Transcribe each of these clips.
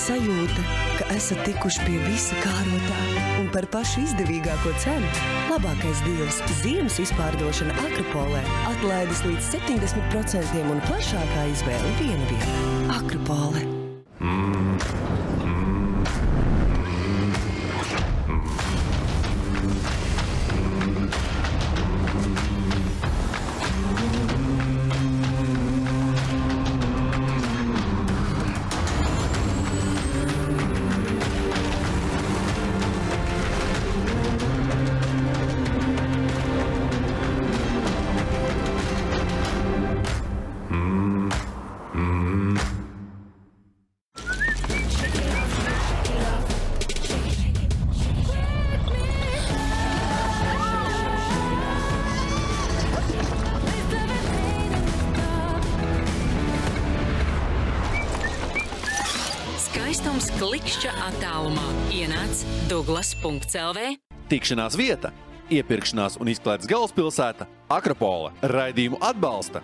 sajūta, ka esat tikuši pie visa kārotā un par pašu izdevīgāko cenu. Labākais deals - ziemas izpārdošana Akropolē, atlaides līdz 70% un plašākā izvēle viena vieta. Akropole! Skaistums Douglas.CLV. Tikšanās vieta, iepirkšanās un izklaides galvaspilsēta - Akropola. Raidījumu atbalsta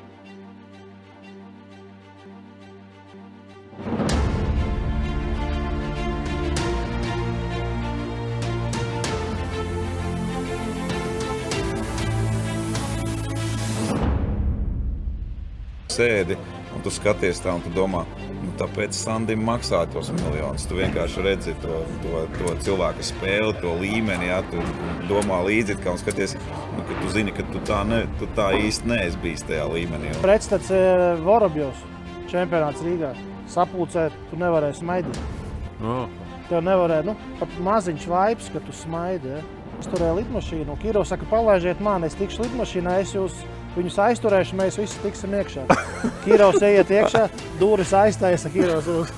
sēdi un tu skaties tā, un tu domā, tāpēc Sandim maksā tos miljonus. Tu vienkārši redzi to, to, to cilvēku spēli, to līmeni, ja tu domā līdzi, kā un skaties, nu, ka tu zini, ka tu tā, ne, tu tā īsti neesi bijis tajā līmenī. Pretstats Vorobjovs čempionāts Rīgā. Sapulcē tu nevarēji smaidīt. Oh. Tev nevarēja, nu, pat maziņš vaips, ka tu smaidi. Ja? Es turēju lidmašīnu, un Kiro saka, palaižiet mani, es tikšu lidmašīnā, es jūs viņus aizturēšu, mēs visi tiksim iekšā. Kirovs ieiet iekšā, durvis aiztaisa, Kirovs uz.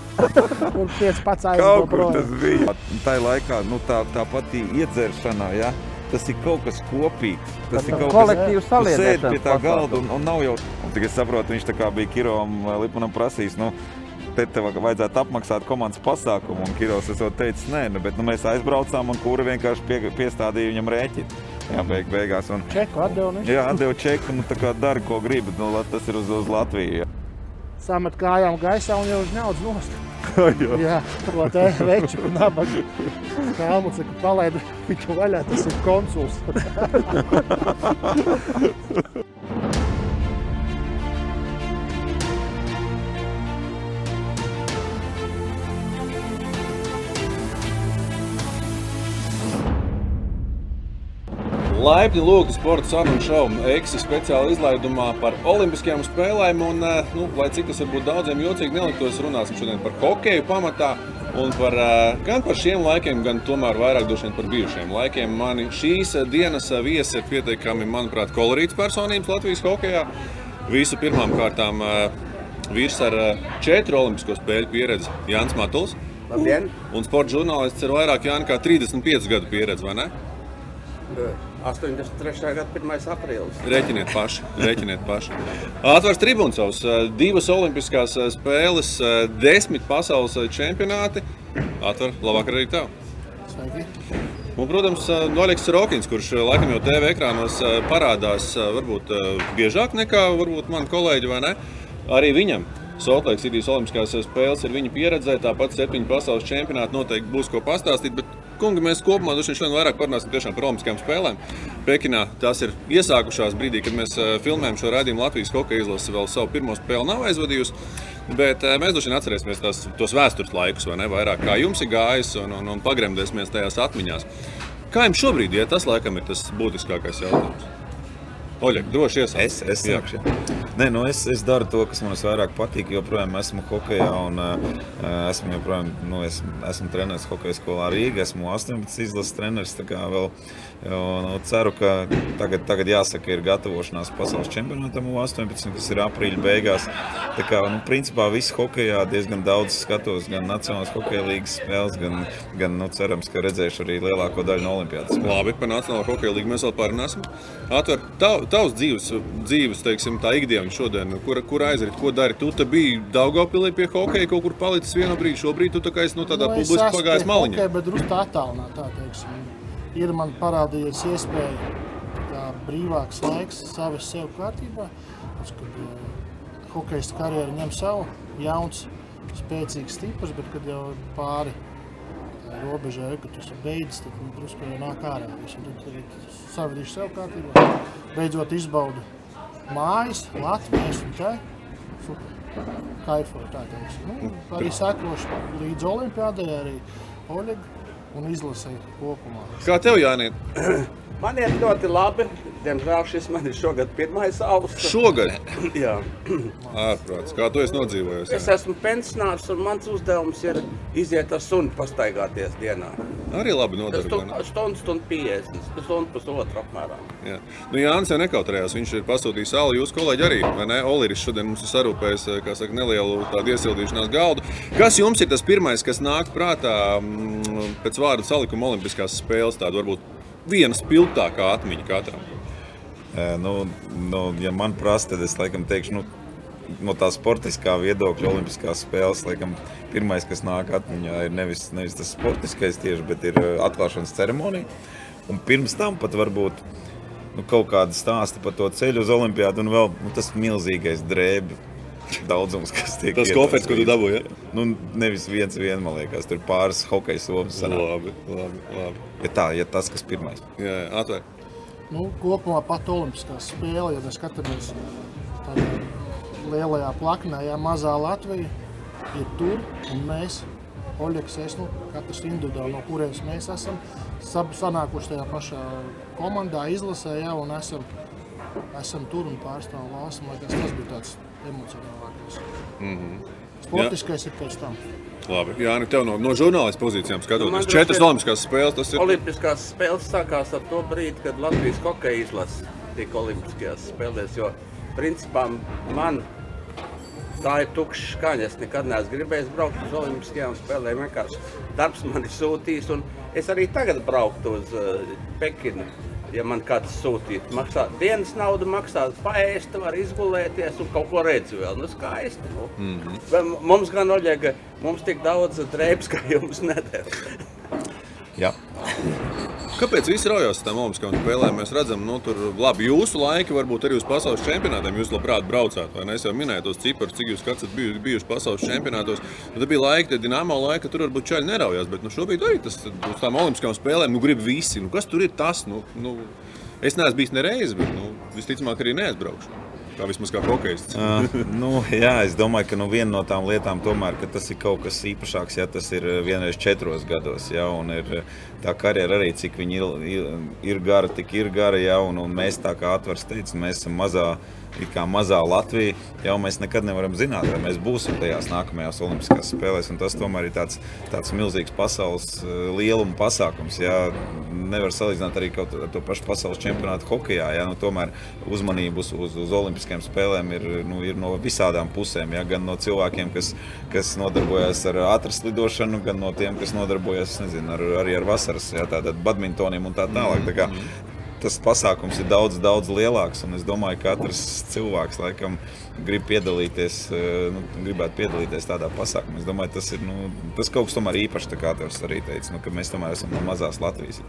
Un piec pats kur prom. tas bija. Tā laikā nu, tā, tā pati iedzeršana, ja? tas ir kaut kas kopīgs. Tas ir kaut kas kolektīvs sēdi saliedēšanas pie tā galda un, un nav jau. Un tikai saprotu, viņš tā kā bija Kirovam eh, Lipanam prasījis. Nu, Te tev vajadzētu apmaksāt komandas pasākumu, un Kirovs esot teicis, nē, nu, bet nu, mēs aizbraucām, un kura vienkārši pie, piestādīja viņam rēķinu. Jā, beig, beigās. Un, Čeku atdevu, jā, atdeva čeku, nu, tā kā dara, ko grib, nu, tas ir uz, uz Latviju. Jā. samet kājām gaisā un jau uz ņaudas nost. Jā, to te veču un nabagu. Kalmuts saka, palaid viņu vaļā, tas ir konsuls. Laipni lūgti sporta sarunu šovu Eiksa speciāla izlaidumā par Olimpiskajām spēlēm. Un, eh, nu, lai cik tas varbūt daudziem jocīgi neliktos, runāsim šodien par hokeju pamatā. Un par, eh, gan par šiem laikiem, gan tomēr vairāk par bijušiem laikiem. Mani šīs eh, dienas viesi ir pietiekami, manuprāt, kolorīts personības Latvijas hokeja. Visu pirmām kārtām vīrs ar četru olimpisko spēļu pieredzi Jānis Matuls. Labdien! Un sporta žurnālists ir vairāk Jānis kā 35 gadu pieredze, vai ne? 83. gada 1. aprīlis. Rēķiniet paši, rēķiniet paši. Atvars Tribūnsovs, divas olimpiskās eh, spēles, eh, desmit pasaules eh, čempionāti. Atver, labāk arī tev. Sveiki. Un, protams, eh, Noļeks Rokins, kurš eh, laikam jau TV ekrānos eh, parādās eh, varbūt eh, biežāk nekā varbūt mani kolēģi, vai ne? Arī viņam. Soltlaiks Citīs Olimpiskās spēles ir viņa pieredzē, tāpat septiņu pasaules čempionāti noteikti būs ko pastāstīt. Bet, kungi, mēs kopumā šodien vairāk parunāsim par Olimpiskajām spēlēm. Pekinā tās ir iesākušās brīdī, kad mēs eh, filmējam šo raidījumu. Latvijas hokeja izlase vēl savu pirmo spēli nav aizvadījusi. Bet eh, mēs droši vien atcerēsimies tās, tos vēstures laikus, vai ne? Vairāk kā jums ir gājis, un, un, un pagremdēsimies tajās atmiņās. Kā jums šobrīd ir? Tas laikam ir tas būtiskākais jautājums. Oļeg, droši iesākt. Es, es, sākšu. Nē, nu es, es daru to, kas man visvairāk patīk. Joprojām esmu hokeja un uh, esmu, joprojām, nu, es, esmu treneris hokeja skolā Rīgā. Esmu 18 izlases treneris. tā kā Vēl, un, un ceru, ka tagad, tagad jāsaka, ir gatavošanās pasaules čempionātam U18, kas ir aprīļa beigās. Tā kā, nu, principā viss hokejā diezgan daudz skatos, gan Nacionālās hokeja līnijas spēles, gan, gan nu, cerams, ka redzēšu arī lielāko daļu no Olimpijas. Labi, par Nacionālo hokeja līniju mēs vēl parunāsim. Atver, tav, tavs dzīves, dzīves teiksim, tā ikdiena šodien, kur, kur aizrit, ko dari. Tu biji Daugavpilī pie hokeja, kaut kur palicis vienu brīdi. Šobrīd tu tā kā esi nu, tādā Nu, es publiski pagājis maliņā. hokeja, Bet drusku attālināt, tā teiksim. Ir man parādījies iespēja tā brīvāks laiks savas sev kārtībā. Tas, kad uh, hokeja karjeru ņem savu, jauns, spēcīgs, stiprs, bet kad jau pāri tai robežai, ka tu esi beidzis, tad nu, drusku jau nāk ārā. Tu tagad savadīši sev kārtībā. Beidzot izbaudu mājas, Latvijas un tā. Super. Kaifoju tā teiks. Nu, arī sekošu līdz olimpiādai, arī Oļegu un izlasēju kopumā. Kā tev, Jānis? Man ir ļoti labi. Diemžēl šis man ir šogad pirmais austs. Šogad? Jā. Ārprāts, kā tu esi nodzīvojies? Es esmu pensionārs un mans uzdevums ir iziet ar sunu pastaigāties dienā. Arī labi ne? Stundu, stundu, stundu 50, stundu pusotru apmēram. Jā. Nu, Jānis jau nekautrējās. Viņš ir pasūtījis sāli. Jūs kolēģi arī, vai ne? Oliris šodien mums ir sarūpējis kā saka, nelielu tādu iesildīšanās galdu. Kas jums ir tas pirmais, kas nāk prātā mm, pēc vārdu salikuma Olimpiskās spēles? Tāda varbūt viena spilgtākā atmiņa katram. Nu, nu, ja man prasa, tad es laikam teikšu, nu, no tā sportiskā viedokļa, Olimpiskās spēles, laikam, pirmais, kas nāk atmiņā, ir nevis, nevis tas sportiskais tieši, bet ir atklāšanas ceremonija. Un pirms tam pat varbūt nu, kaut kāda stāsta par to ceļu uz Olimpiādu un vēl nu, tas milzīgais drēbju daudzums, kas tiek Tas iedots kofets, ko tu dabūji, ja? Nu, nevis viens, vien, man liekas, tur pāris hokeja somas. Labi, labi, labi. Ja tā, ja tas, kas pirmais. Jā, jā, atver. Nu, kopumā pat Olimpiskā spēle, ja mēs skatāmies tādā lielajā plaknē, ja mazā Latvija ir tur un mēs, Oļegs, es, nu, katrs individuāli, no kurienes mēs esam, sanākuši tajā pašā komandā, izlasē, ja, un esam, esam tur un pārstāvam valsts. Man liekas, tas bija tāds emocionālākais. Mm -hmm. Sportiskais ir pēc tam. Labi. Jā, nu tev no, no žurnālistu pozīcijām Nu, skatoties. droši Četras Olimpiskās spēles tas ir. Olimpiskās spēles sākās ar to brīdi, kad Latvijas hokeja izlase tika Olimpiskajās spēlēs. Jo principā man tā ir tukša skaņa. Es nekad neesmu gribējis braukt uz Olimpiskajām spēlēm. Vienkārši darbs man ir sūtījis, un es arī tagad brauktu uz uh, Pekinu. Ja man kāds sūtītu, maksā dienas naudu, maksā paēst, var izgulēties un kaut ko redzēt. vēl. Nu, skaisti. Nu. Mm -hmm. Mums gan oļega, mums tik daudz drēbes, kā jums nedēļas. Jā. Kāpēc visi raujās tām Olimpiskajām spēlēm? Mēs redzam, nu, tur labi jūsu laiki, varbūt arī uz pasaules čempionātiem. Jūs labprāt braucāt, vai ne? Es jau minēju tos ciparus, cik jūs esat bijuši, bijuši pasaules čempionātos. Nu, tad bija laika, tad dināmā laika, tur varbūt čaļi neraujās, bet nu, šobrīd arī tas uz tām Olimpiskajām spēlēm nu, grib visi. Nu, kas tur ir tas? Nu, nu, es neesmu bijis nereiz, bet nu, visticamāk arī neaizbraukšu. Tā vismaz kā hokeists. Uh, nu, jā, es domāju, ka nu, viena no tām lietām tomēr ka tas ir kaut kas īpašāks. Ja tas ir eh, vienreiz četros gados, ja, ir eh, tā karjera arī, cik viņa ir, ir, ir gara, tik ir gara. Ja, un, un mēs, tā kā Atvars teica, mēs esam mazā. It Kā mazā Latvija jau mēs nekad nevaram zināt, vai mēs būsim tajās nākamajās Olimpiskās spēlēs. Tas tomēr ir tāds, tāds milzīgs pasaules eh, lieluma pasākums. Jā. Nevar salīdzināt arī ar to pašu pasaules čempionātu hokeja. Nu, tomēr uzmanība uz, uz, uz Olimpiskajām spēlēm ir, nu, ir no visādām pusēm. Jā. Gan no cilvēkiem, kas, kas nodarbojas ar ātras lidošanu, gan no tiem, kas nodarbojas nezinu, ar, arī ar vasaras jā, badmintoniem un tā tālāk. Tā kā, tas pasākums ir daudz, daudz lielāks. Es domāju, ka katrs cilvēks laikam grib piedalīties, eh, nu, gribētu piedalīties tādā pasākumā. Es domāju, tas ir nu, tas kaut kas tomēr īpašs, tā kā tas arī teica, nu, ka mēs tomēr esam no mazās Latvijas.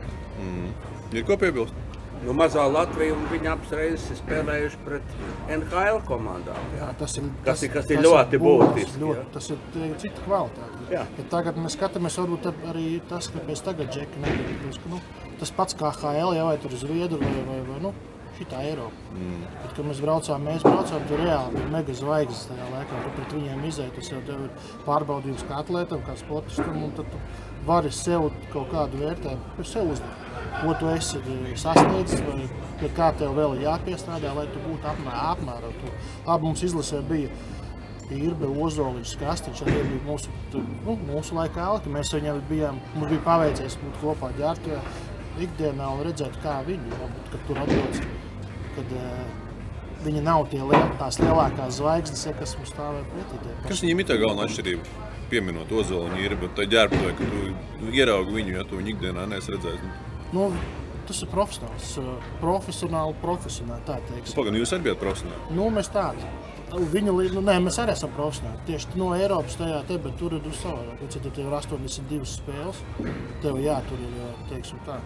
Ir ko piebilst? Nu, mazā Latvija un viņa apsreizes ir spēlējuši pret NHL komandām. Jā. Tas ir, Kas ir- kas ir ļoti būtiski, Ļoti, tas ir cita kvalitāte. Tagad mēs skatāmies, varbūt ar- arī tas, ka mēs tagad džeki ka, Nu, tas pats kā HL, ja, vai tur Zviedru vai, vai, vai nu, šitā Eiropa. Mm. Bet, kad mēs braucām, mēs braucām, tur reāli bija mega zvaigznes tajā laikā. Tu pret viņiem izēji, tas jau tev ir pārbaudījums kā atlētam, kā sportistam, un tad tu vari sev kaut kādu vērtējumu, par sev uzlikt. Ko tu esi eh, sasniedzis, vai pie kā tev vēl ir jāpiestrādā, lai tu būtu apmērā. apmērā. Tu, abi mums izlasē bija Irba, Ozoliņš, Kastīns. Arī bija mūsu, nu, mūsu laika alka. Mēs viņam bijām, mums bija paveicies būt kopā ģērbtajā ikdienā un redzēt, kā viņi varbūt, kad tur atdodas. Kad, uh, Viņi nav tie liel, tās lielākās zvaigznes, kas mums stāvēja pretī. Kas viņiem ir tā galvenā atšķirība? Pieminot ozoliņu, ir, tā ģērbtuvē, ka tu ieraugi viņu, ja tu viņu ikdienā neesi redzējis. Nu, tas ir profesionāls, profesionāli, profesionāli, tā teiksim. Pagaidām, jūs arī bijat profesionāli. Nu, mēs tādi. Viņa, li- nu, nē, mēs arī esam profesionāli. Tieši no Eiropas tajā te, bet tur ir savādāk. Tad tev ir 82 spēles. Tev jātur ir, teiksim tā.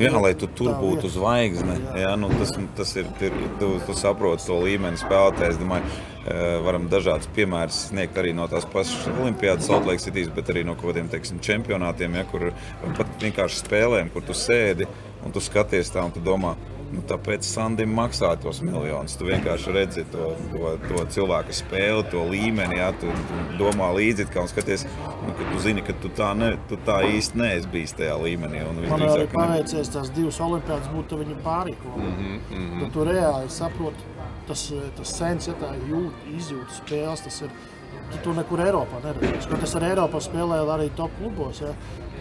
Jā, lai tu tur būtu zvaigzne. Jā, nu, tas, tas ir. ir tu, tu saproti to līmeni spēlētājs. Domāju, eh, varam dažādas piemērus sniegt arī no tās pašas Olimpijas, Saltlaikas Citīs, bet arī no kaut kādiem teiksim, čempionātiem, ja, kur pat vienkārši spēlēm, kur tu sēdi un tu skaties tā un tu domā. Nu, tāpēc Sandim maksā tos miljonus. Tu vienkārši redzi to, to, to cilvēku spēli, to līmeni. Jā, tu, tu domā līdzi, kā skaties, nu, ka tu zini, ka tu tā, ne, tu tā īsti neesi bijis tajā līmenī. Man arī paveicies tās divas olimpiādas, būtu viņa pārīko. Mm Mhm, -hmm. Tad tu reāli saproti, tas, tas sens, ja tā jūt, izjūta spēles, tas ir. Tu to nekur Eiropā neredzēsi. Kaut es arī Eiropā spēlēju arī top klubos. Ja.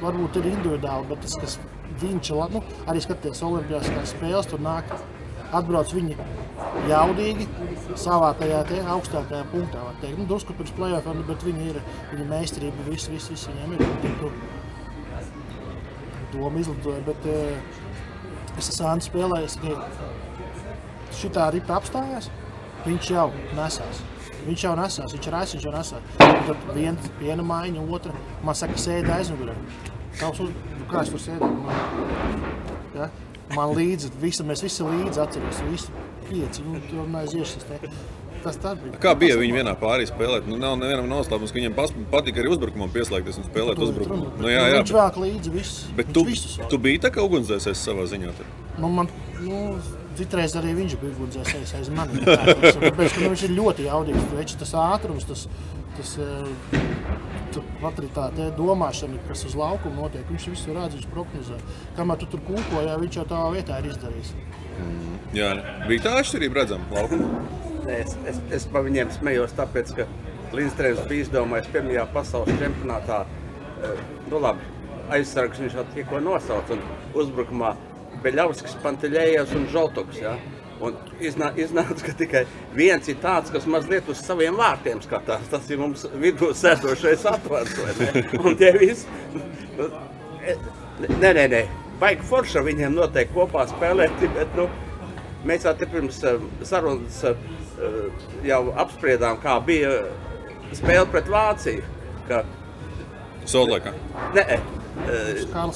Varbūt ir individuāli, bet tas, kas viņš nu, arī skaties Olimpijās kā spēles, tur nāk, atbrauc viņi jaudīgi savā tajā augstākajā punktā. Nu, drusku pirms plēsoņiem, bet viņi ir, viņa meistarība, viss, viss, viss viņiem ir. Un tad tu doma izlidoja, bet eh, es esmu Ants spēlējis, šitā ripa apstājās, viņš jau nesās. Viņš jau nesās, viņš ir aizsmeļs, viņš jau nesās. Tad viena viena maiņa, otra. Man saka, sēdi aizmugurē. Tavs uz... nu, Kā es tur sēdēju? Man, ja? man līdzi, visi, mēs visi līdzi atceramies, visi pieci. Nu, tur neaizies tas te. Tas bija. Kā bija viņi vienā pārī spēlēt? Nu, nav nevienam noslēpums, ka viņiem pas- patika arī uzbrukumam pieslēgties un spēlēt uzbrukumu. Nu, jā, jā. Viņš vāk līdzi visus. Bet viņš tu, visus tu biji tā kā ugunsdzēsējs savā ziņā. Tad. Nu, man, nu, citreiz arī viņš bija gudzējis aiz manis. Tāpēc, ka nu, viņš ir ļoti jaudīgs. Veči, tas ātrums, tas, tas eh, tu- pat arī tā domāšana, kas uz laukuma notiek. Viņš visu redz, viņš prognozē. Kamēr tu tur kūkoji, viņš jau tā vietā ir izdarījis. Jā, ne. bija tā atšķirība redzama laukumā. Es, es, es par viņiem smējos, tāpēc, ka Lindstrēms bija izdomājis pirmajā pasaules čempionātā. eh, Nu, labi, aizsargs viņš jau tikko nosauca. Un uzbrukumā Beļavskis, Pantelējevs un Žoltoks. Ja? Un iznā, iznāca, ka tikai viens ir tāds, kas mazliet uz saviem vārtiem skatās. Tas ir mums vidū sēdošais ne? Un tie visi. Nē, nē, nē. Baigi forša viņiem noteikti kopā spēlēt. Bet, nu, mēs jau te pirms eh, sarunas eh, jau apspriedām, kā bija spēle pret Vāciju. Ka, Solēkā. nē.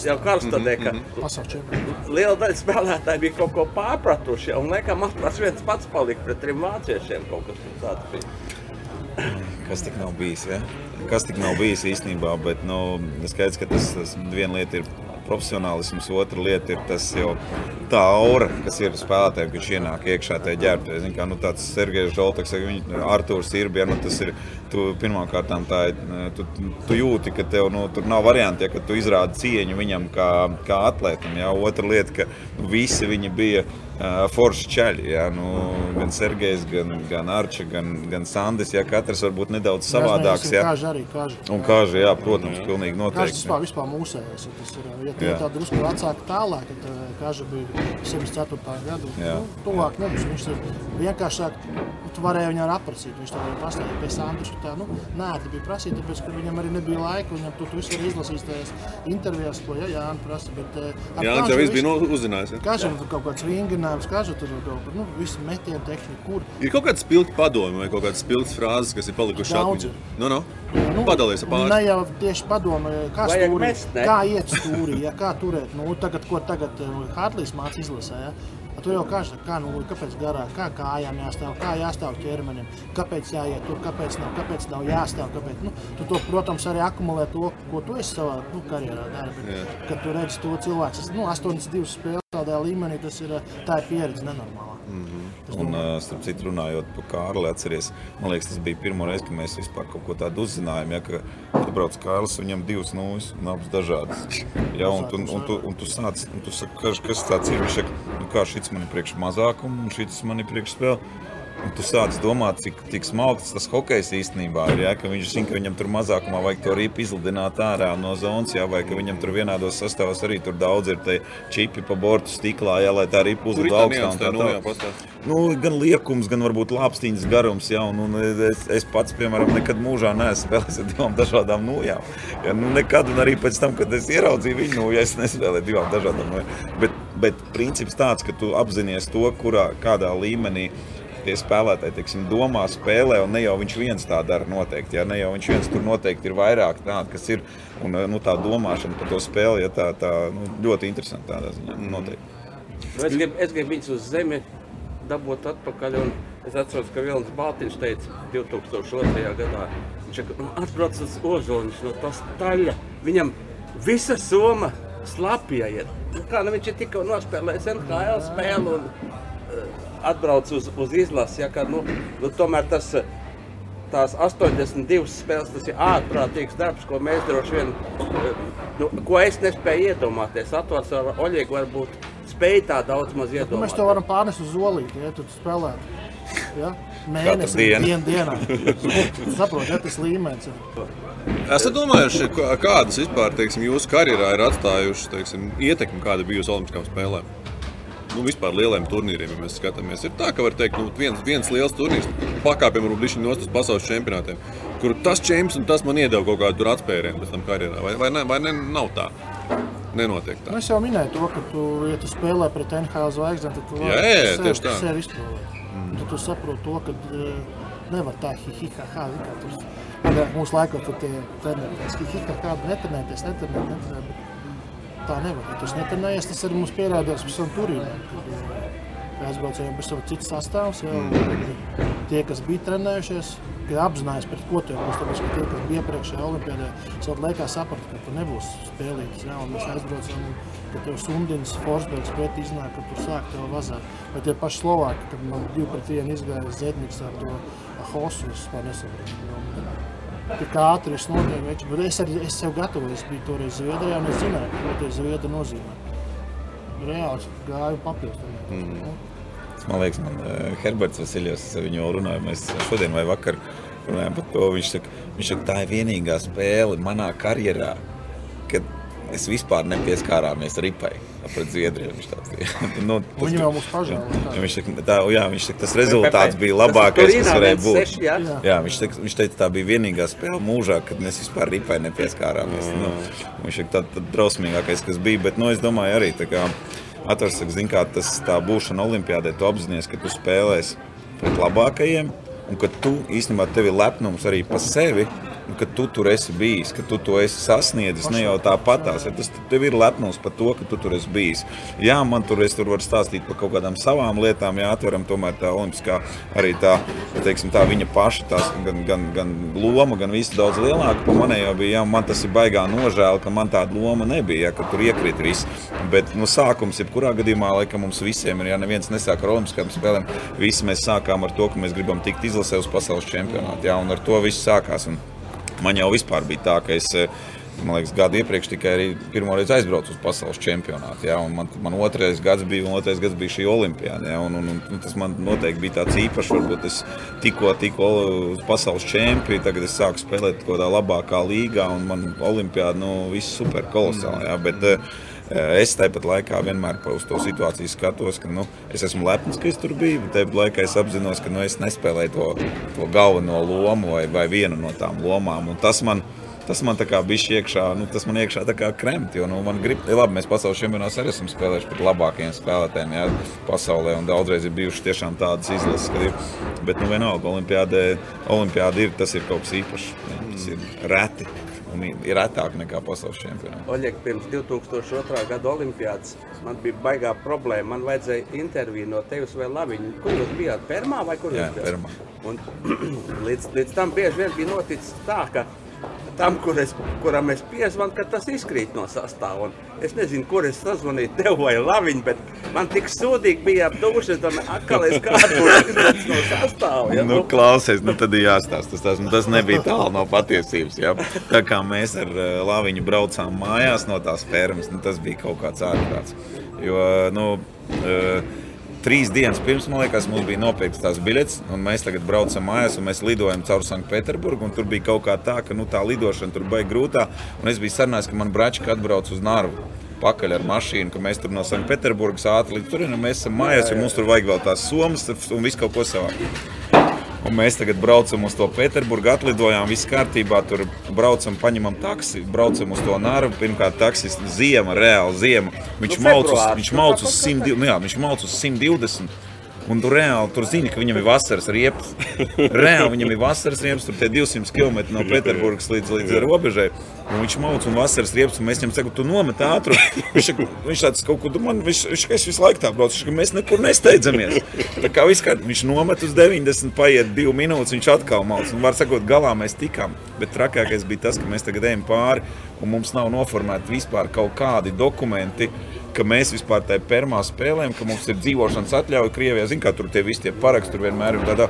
Jau Karlstadē, ka Pasaules čempionāts. liela daļa spēlētāji bija kaut ko pārpratuši. ja, Un laikam atklāts viens pats palika pret trim vāciešiem. Kaut kas tāds bija. Kas tik nav bijis? Ja? Kas tik nav bijis īstenībā, bet nu, skaidrs, ka tas, tas viena lieta ir profesionālisms, otra lieta ir tas jau tā aura, kas ir spēlētājiem, kad ienāk iekšā tajā ģērbtuvē. Zini, kā nu, tāds Sergejs Žoltaks, Artūrs Irbija, nu, tas ir pirmkārt tā, ir, tu, tu jūti, ka tev nu, tur nav varianti, ja, ka tu izrādi cieņu viņam kā, kā atlētam. Ja. Otra lieta, ka nu, visi viņi bija uh, forši čaļi. Ja. Nu, gan Sergejs, gan, gan Arča, gan, gan Sandis, ja katrs varbūt nedaudz savādāks. Ja. Kāži arī, kāži. Un kāži, jā, protams, pilnīgi Kāds noteikti. vispār, vispār mūsējais. ja Tas ir, ja tie Jā. ir tādi drusku vecāki tālāk, tad eh, Kāža bija 74. gadu. Jā. Nu, tuvāk mums. Viņš ir vienkāršāk, tu varēji viņu arī apracīt. Viņš to arī pastāstīja pie Sandra. Tā, nu, nē, tā bija prasīta, tāpēc, ka viņam arī nebija laika. Viņam tu, tu visu arī izlasījis tajās intervijās, ko jā, Jānis prasa. Bet, eh, Jā, Kāžu tev viss bija nu, uzzinājis. Ja? Kāžam tur kaut kāds vingrinājums, kāža tur kaut kur, nu, metienu tehniku, kur. Ir kaut kāds spilgts padomu vai kaut kādas spilgtas frāzes, kas ir palikušas atmiņā. ir. Nu, nu. Nu, Padalies ar pāris. Ne jau tieši padomā, kā, stūri, mest, kā iet stūrī, ja, kā turēt. Nu, tagad, ko tagad Hartlīs mācīja izlasē, ja? A Tu jau kāži, kā, nu, kāpēc garāk, kā kājām jāstāv, kā jāstāv ķermenim, kāpēc jāiet tur, kāpēc nav, kāpēc nav jāstāv. Kāpēc, nu, tu to, protams, arī akumulē to, ko tu esi savā nu, karjerā darījis. Kad tu redzi to cilvēku, tas, nu, 82 spēles tādā līmenī, tas ir, tā ir pieredze nenormālā. Es Un, domāju. uh, starp citu, runājot par Kārli, atceries, man liekas, tas bija pirmo reizi, kad mēs vispār kaut ko tādu uzzinājām. Ja, ka atbrauc Kārlis, viņam divas nūjas un abas dažādas. Ja, un, tu, un, tu, un tu sāc, un tu saki, kas, kas tāds ir? Viņš saka, nu, kā šis man ir priekš mazākuma un šis man ir priekš spēle. Un tu sāc domāt, cik, cik smalks tas hokejs īstenībā ir. Ja? Ka viņš zina, ka viņam tur mazākumā vajag to rīpu izlidināt ārā no zonas, ja? vai ka viņam tur vienādos sastāvos arī tur daudz ir čipi pa bortu stiklā, ja? lai tā ripa uzlikt ir tā tā tā nu, pastāst. Nu, gan liekums, gan varbūt lāpstīņas garums. Ja, un, un es, es pats, piemēram, nekad mūžā neesmu spēlējis ar divām dažādām nūjām. Ja, nu, nekad, un arī pēc tam, kad es ieraudzīju viņu nūju, es nespēlēju divām dažādām nūjām. Bet, bet princips tāds, ka tu apzinājies to, kurā, kādā līmenī tie spēlētāji teiksim, domā, spēlē, un ne jau viņš viens tā dara noteikti. Ja? Ne jau viņš viens tur noteikti ir vairāk tādu, kas ir. Un, nu, tā domāšana par to spēli ja, tā, tā, nu, ļoti interesanti tādā ziņā. Noteikti. Nu, es gribu grib viņus uz zemi dabūt atpakaļ. Un... Es atceros, ka Vilnis Baltiņš teica 2002. gadā, viņš nu, atbrauc uz Ozoliņš no tās taļa. Viņam visa soma slapja ir. Nu, kā, nu, viņš ir tikko nospēlējis NHL spēli un uh, atbrauc uz, uz izlasi. Ja, kā, nu, nu, tomēr tas, tās 82 spēles, tas ir ārprātīgs darbs, ko mēs droši vien, uh, nu, ko es nespēju iedomāties. Atvars ar Oļegu varbūt spēja tā daudz maz iedomāties. Nu, mēs to varam pārnest uz Zolīti, ja tu spēlētu. Ja? Mēnesis, dienu. Dien, dienā. Saprotu, ja tas līmenis ir. Esat domājuši, kādas vispār teiksim, jūsu karjerā ir atstājušas teiksim, ietekmi, kāda bija uz Olimpiskām spēlēm? Nu, vispār lieliem turnīriem, ja mēs skatāmies, ir tā, ka var teikt, nu, viens, viens liels turnīrs, pakāpiem varbūt viņš nostas pasaules čempionātiem, kur tas čempions un tas man iedeva kaut kādu atspērienu pēc tam karjerā. Vai, vai, ne, vai ne, nav tā? Nenotiek tā. Nu, es jau minēju to, ka tu, ja tu spēlē pret NHL zvaigznēm, tad tu jā, jā, jā, sev, tieši tā. sevi izpildīt. Mm. Tad tu saproti to, ka uh, nevar tā hihihaha. Agrāk mūsu laikā tur tie trenēties, hihihaha, netrenēties, netrenēt, netrenēt. Tā nevar. Ja tas netrenējies, tas arī mums pierādījās pēc tam Turīnā. Kad aizbraucējiem bez sava cits sastāvs. Jā, mm. Tie, kas bija trenējušies, ka apzinājās, pret ko tu būsi. Tāpēc, ka tie, kas bija iepriekšējā olimpiādē, savā laikā saprata, ka tu nebūsi spēlīgs. Ja? Un mēs aizbraucām, ka tev Sundins, Forsbergs pret iznāk, ka tur sāk tev vazāt. Vai tie paši Slovāki, kad man divi pret vienu izgāja Zedniks ar to Hosu, es vispār nesaprotu. Tik ātri viss notiek, bet es arī es sev gatavoju. Es biju toreiz Zviedrijā un es zināju, ko tie Zviedri nozīmē. Reāls gāju papildus. Mm. Man liekas, man uh, Herberts Vasiljovs, viņu jau runāja, mēs šodien vai vakar runājām par to. Viņš saka, viņš saka, tā ir vienīgā spēle manā karjerā, es vispār nepieskārāmies ripai pret tāds nu, tas, Viņi jau mums pažēl. Viņš saka, tā, jā, viņš saka, tas rezultāts bija labākais, kas varēja būt. Seši, jā. Jā, viņš, teica, viņš teica, tā bija vienīgā spēle mūžā, kad mēs vispār ripai nepieskārāmies. Mm. Nu, viņš saka, tā, tā drausmīgākais, kas bija. Bet, nu, es domāju arī, Atvars saka, zin, kā tas tā būšana Olimpijādē, tu apzinājies, ka tu spēlēsi pret labākajiem, un ka tu īstenībā tev ir lepnums arī par sevi, Nu, ka tu tur esi bijis, ka tu to esi sasniedzis. Ne jau tāpatās, ja tas tev ir lepnums par to, ka tu tur esi bijis. Jā, man tur es tur varu stāstīt par kaut kādām savām lietām, jā, atveram tomēr tā olimpiskā arī tā, teiksim, tā viņa paša, tās gan, gan, gan loma, gan viss daudz lielāka. Pa manējā bija, jā, man tas ir baigā nožēla, ka man tāda loma nebija, jā, ka tur iekrīt viss. Bet, nu, sākums, jebkurā gadījumā, laikam mums visiem ir, ja neviens nesāk ar olimpiskām spēlēm, visi mēs sākām ar to, ka mēs gribam tikt izlasē uz pasaules čempionātu, jā, un ar to viss sākās. Un, Man jau vispār bija tā, ka es eh, man liekas, gadu iepriekš tikai arī pirmo reizi aizbraucu uz pasaules čempionātu. Ja, man, man otrais gads bija, un otrais gads bija šī olimpiāda. Ja, un, un, un, tas man noteikti bija tāds īpašs. Varbūt es tikko tiku uz pasaules čempionu, tagad es sāku spēlēt kaut kādā labākā līgā, un man olimpiāda nu, viss super kolosāli. Ja, bet, uh, Es tāpat laikā vienmēr uz to situāciju skatos, ka nu, es esmu lepns, ka es tur biju, bet tāpat laikā es apzinos, ka nu, es nespēlēju to, to galveno lomu vai, vai vienu no tām lomām. Un tas man tas man kā bija iekšā, nu, tas man iekšā kā kremt. Jo, nu, man grib, ja labi, mēs pasaules čempionātos arī esam spēlējuši pret labākajiem spēlētājiem jā, pasaulē, daudzreiz ir bijušas tiešām tādas izlases, kad ir. Bet, nu, vienalga, olimpiāda ir, tas ir kaut kas īpašs. Tas ir reti un ir retāk nekā pasaules čempionāts. Oļeg, pirms 2002. gada olimpiādas man bija baigā problēma. Man vajadzēja interviju no tevis vai labiņu. Kur jūs bijāt? Permā vai kur Jā, jūs bijāt? Permā. Un, līdz, līdz tam bieži vien bija noticis tā, ka tam, kur es, kuram es piezvanu, ka tas izkrīt no sastāvā. Es nezinu, kur es sazvanīju tev vai Laviņu, bet man tik sūdīgi bija ap dušu, tad atkal es kādu no sastāvā. Ja? Nu, klausies, nu tad ir jāstāsta. Tas, tas, tas nebija tālu no patiesības. Ja? Tā kā mēs ar eh, Laviņu braucām mājās no tās fermas, nu, tas bija kaut kāds ārprāts. Jo, nu, uh, trīs dienas pirms, man liekas, mums bija nopirkts tās biļetes, un mēs tagad braucam mājās, un mēs lidojam caur Sanktpēterburgu. Tur bija kaut kā tā, ka nu, tā lidošana tur bija grūtā, un es biju sarunājis, ka man bračka atbrauc uz Narvu. Pakaļ ar mašīnu, ka mēs tur no Sanktpēterburgas ātri līdz turienam, mēs esam mājās, jo mums tur vajag vēl tās somas un visu kaut ko savā. Un mēs tagad braucam uz to Pēterburgu, atlidojām, viss kārtībā. Tur braucam, paņemam taksi, braucam uz to nāru. Pirmkārt, taksis ziema, reāli ziema. Viņš nu, mauc uz, viņš mauc uz 120, nu jā, viņš mauc uz 120. Un tu reāli tur zini, ka viņam ir vasaras riepas. Reāli viņam ir vasaras riepas, tur tie 200 km no Pēterburgas līdz, līdz robežai. Un viņš mauc un vasaras riepas, un mēs viņam sakām, tu nomet ātrumu. Viņš, viņš tāds kaut ko man, viņš, viņš, viņš visu laiku tā brauc, viņš, mēs nekur nesteidzamies. Tā kā viss kā viņš nomet uz 90, paiet 2 minūtes, viņš atkal mauc. Un var sakot, galā mēs tikām. Bet trakākais bija tas, ka mēs tagad ejam pāri, un mums nav noformēti vispār kaut kādi dokumenti ka mēs vispār tajā pirmā spēlējam, ka mums ir dzīvošanas atļauja Krievijā. Zinām, kā tur tie visi tie paraksti tur vienmēr ir tādā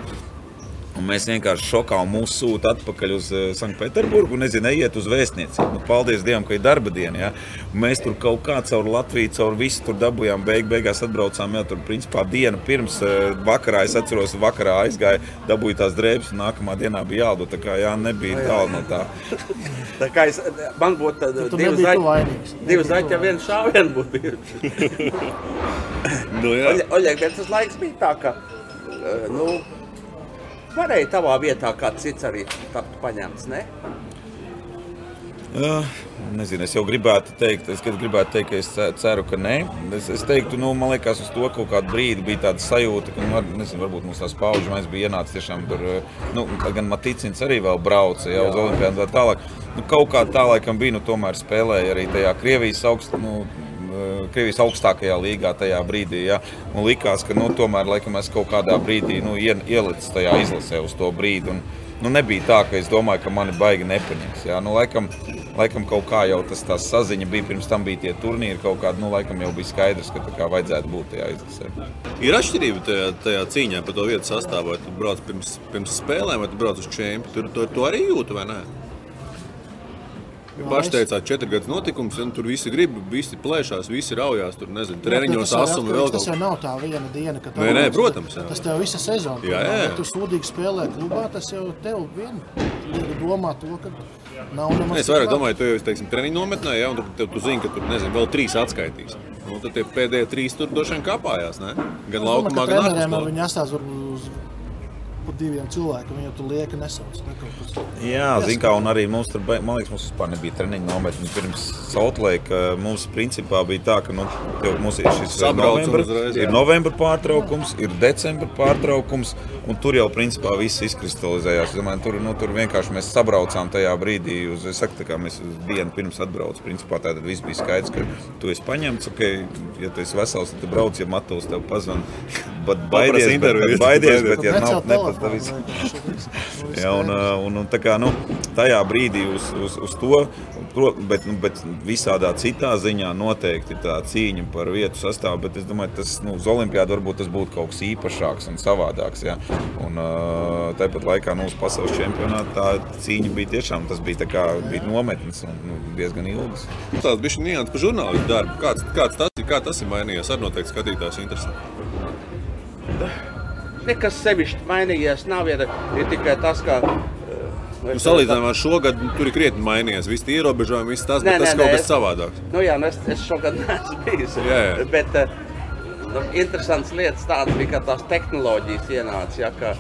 Un mēs vienkārši šokā un mūsu sūta atpakaļ uz uh, Sanktpēterburgu. Nezinu, ejiet uz vēstniecību. Nu, paldies Dievam, ka ir darba diena. Ja? Un mēs tur kaut kā caur Latviju, caur visu tur dabūjām. Beig, beigās atbraucām jau tur principā dienu pirms uh, vakarā. Es atceros, vakarā aizgāju, dabūju tās drēbes, un nākamā dienā bija jādo. Tā kā jā, nebija tālu no tā. tā kā es, man būtu divi zaļi, divi zaļi, ja viens šāviens būtu bijuši. nu, jā. Oļeg, bet tas laiks bija tā, ka, nu, varēja tavā vietā kāds cits arī tapt paņemts, ne? Uh, nezinu, es jau gribētu teikt, es gribētu teikt, ka es ceru, ka nē. Es, es teiktu, nu, man liekas, uz to kaut kādu brīdi bija tāda sajūta, ka, nu, nezinu, varbūt mums tās pauģis mēs bija ienācis tiešām tur, nu, gan Matīcins arī vēl brauca, jau uz Olimpijānu tā tālāk. Nu, kaut kā tā laikam bija, nu, tomēr spēlēja arī tajā Krievijas augstu, nu, Krievijas augstākajā līgā tajā brīdī. Ja? Un likās, ka nu, tomēr laikam, es kaut kādā brīdī nu, ielicu tajā izlasē uz to brīdi. Un, nu, nebija tā, ka es domāju, ka mani baigi nepaņems. Ja? Nu, laikam, laikam kaut kā jau tas saziņa bija, pirms tam bija tie turnīri, kaut kāda, nu, laikam jau bija skaidrs, ka tā kā vajadzētu būt tajā izlasē. Ir atšķirība tajā, tajā cīņā par to vietu sastāvu, vai tu brauc pirms, pirms spēlēm, vai tu brauc uz čempionu. Tur to, to arī jūtu, vai ne? Ja paši teicāt, četri gadus notikums, un tur visi grib, visi plēšās, visi raujās. Tur nezinu, treniņos asumi vēl. Tas jau nav tā viena diena, kad nē, nē, protams. Jā. Tas tev visa sezona. Jā, jā. Ja tu sūdīgi spēlē klubā, tas jau tev vien domā to, ka nav nemaz. Es vairāk domāju, tu jau teiksim, treniņu nometnē, jā, un tu, tu, tu zini, ka tur, nezinu, vēl trīs atskaitīs. Un tad tie pēdējie trīs tur vien kāpājās, ne? Gan laukumā, gan ārpus. Viņi atstās uz par diviem cilvēkiem. Viņu tur lieka nesauc. Jā, zināmā kā, un arī mums tur, man liekas, mums vispār nebija treniņa nometne. Pirms Saltlēka mums principā bija tā, ka nu, mums ir šis novembra, uzreiz, ir novembra pārtraukums, ir decembra pārtraukums, un tur jau principā viss izkristalizējās. Domāju, tur, nu, tur vienkārši mēs sabraucām tajā brīdī. Uz, es saku, kā mēs dienu pirms atbraucām. Principā tā tad viss bija skaidrs, ka tu esi paņemts, ok, ja tu esi vesels, tad brauc, ja Matovs tev pazvan. Bet baidies, bet, bet, baidies, bet ja nav, nepat, tā viss. Jā, un, un, un tā kā, nu, tajā brīdī uz, uz, uz to, bet, nu, bet visādā citā ziņā noteikti tā cīņa par vietu sastāvu, bet es domāju, tas nu, uz olimpiādu varbūt tas būtu kaut kas īpašāks un savādāks, jā. Un tāpat laikā, nu, uz pasaules čempionāta tā cīņa bija tiešām, tas bija tā kā, bija nometnes un nu, diezgan ilgas. Tās bija nianses par žurnālistu darbu. Kāds, kāds tas ir, kā tas ir mainījies? Ar noteikti skatītājs interesē nekas sevišķi mainījies. Nav ir, ir tikai tas, ka. Nu, salīdzinājumā ar šo gadu tur ir krietni mainījies. Visi tie ierobežojumi, viss tas, nē, bet tas nē, kaut nē, kas savādāks. Nu, jā, nu es, es šogad neesmu bijis. Jā, jā. Bet, nu, interesants lietas tādas bija, ka tās tehnoloģijas ienāca. Ja, ka,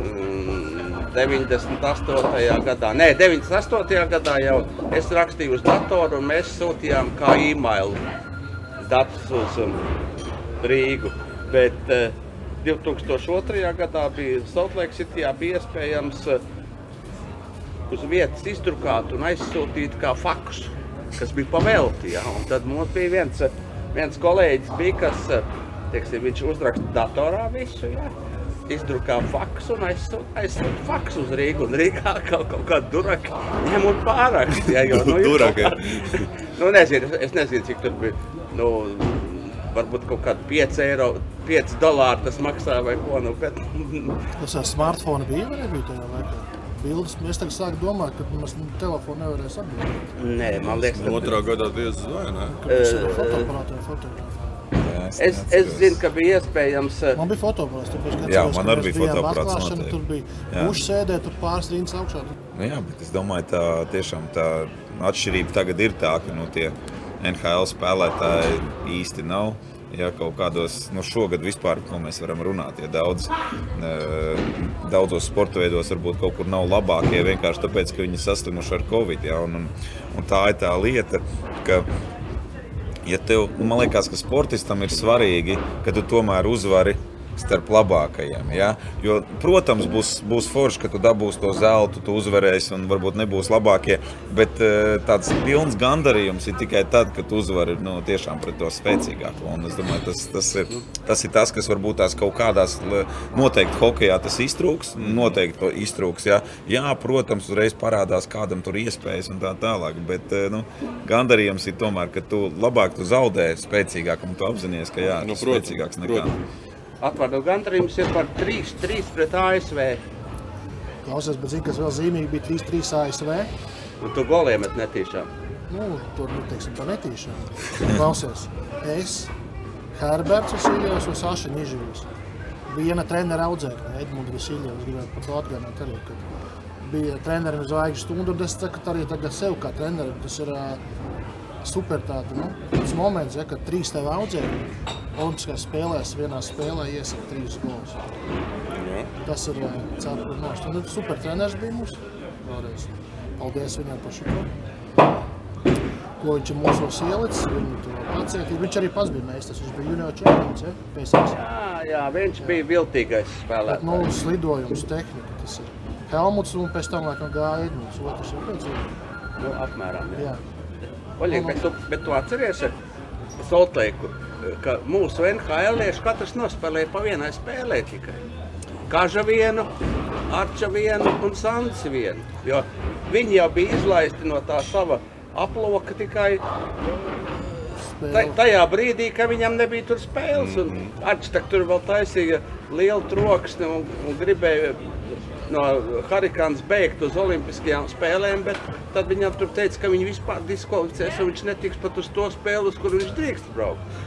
mm, 98. gadā, nē, 98. gadā jau es rakstīju uz datoru, un mēs sūtījām kā e-mail datus uz um, Rīgu. Bet, uh, 2002. gadā bija Saltlake City, bija iespējams eh, uz vietas izdrukāt un aizsūtīt kā faksu, kas bija pavēlti. Ja? Un tad mums bija viens, viens kolēģis, bija, kas teiksim, uzraksta datorā visu. Ja? Izdrukā faksu un aizsūta aizsūt faksu uz Rīgu. Un Rīgā kaut, kaut kāda duraka ņem un pārakst. Ja, jo, nu, duraka. nu, nezinu, es, es nezinu, cik tur bija. Nu, varbūt kaut kādi 5 eiro, 5 dolāri tas maksā vai ko. Nu, bet... tas ar smartphone bija vai nebija tajā laikā? Bildes, mēs tagad sākam domāt, ka mums telefonu nevarēs apgūt. Nē, man liekas, ka... Otrā gadā diezgan vai ne? Fotoaparātā fotografē. Es, es, es zinu, ka bija iespējams. Man bija fotoaparāts, jā, man arī bija fotoaparāts. Tur bija puš sēdē, tur pāris rindas augšā. Nu, jā, bet es domāju, tā tiešām tā atšķirība tagad ir tā, ka nu, tie NHL spēlētāji īsti nav. Ja kaut kādos, nu šogad vispār, ko mēs varam runāt, ja daudz, daudzos sporta veidos varbūt kaut kur nav labākie, vienkārši tāpēc, ka viņi saslimuši ar covid. Ja, un, un, tā ir tā lieta, ka ja tev, nu, man liekas, ka sportistam ir svarīgi, ka tu tomēr uzvari starp labākajiem. Ja? Jo, protams, būs, būs forši, ka tu dabūsi to zeltu, tu uzvarēsi un varbūt nebūs labākie. Bet eh, tāds pilns gandarījums ir tikai tad, kad tu uzvari nu, tiešām pret to spēcīgāko. Un es domāju, tas, tas, ir, tas ir tas, kas varbūt tās kaut kādās noteikti hokeja tas iztrūks. Noteikti to iztrūks. Ja? Jā, protams, uzreiz parādās kādam tur iespējas un tā tālāk. Bet eh, nu, gandarījums ir tomēr, ka tu labāk tu zaudē spēcīgākam un tu apzinājies, ka jā, Nu, protams, spēcīgāks nekā. protams. Atvārdu gandarījums ir par 3-3 pret ASV. Klausies, bet zini, kas vēl zīmīgi bija 3-3 ASV. Un tu goliem met netīšām. Nu, tur nu, teiksim, tā netīšām. Klausies, es, Herberts Vasiljevs un Saša Niživs. Viena trenera audzēkne, Edmunds Vasiljevs, gribētu par to atgādināt arī, kad bija trenerim zvaigžņu stundu, un es saku, arī tagad sev kā trenerim, tas ir ā, super tāda, nu, tas moments, ja, kad trīs tev audzēkņi Olimpiskās spēlēs vienā spēlē iesaka trīs golus. Tas ir cepuri nost. Un super treneris bija mums vēlreiz. Paldies viņam par šo. Ko viņš ir mūsos ielicis, viņu to pacietību. Viņš arī pats bija meistars, viņš bija junior čempions, ja? PSS. Jā, jā, viņš bija viltīgais Bet, spēlētājs. nu, slidojums, tehnika, tas ir. Helmuts un pēc tam laikam gāja Edmunds, otrs ir pēc Nu, apmēram. Jā. Jā. Oļie, bet, tu, bet tu atceries ar Solteiku, ka mūsu NHL-ieši katrs nospēlēja pa vienai spēlē tikai. Kaža vienu, Arča vienu un Sands vienu. Jo viņi jau bija izlaisti no tā sava aploka tikai. Tajā brīdī, kad viņam nebija tur spēles. Un Arčs tak tur vēl taisīja lielu troksni un, un gribēja no Harikānas beigt uz Olimpiskajām spēlēm, bet tad viņam tur teica, ka viņi vispār diskvalificēs un viņš netiks pat uz to spēli, uz kuru viņš drīkst braukt.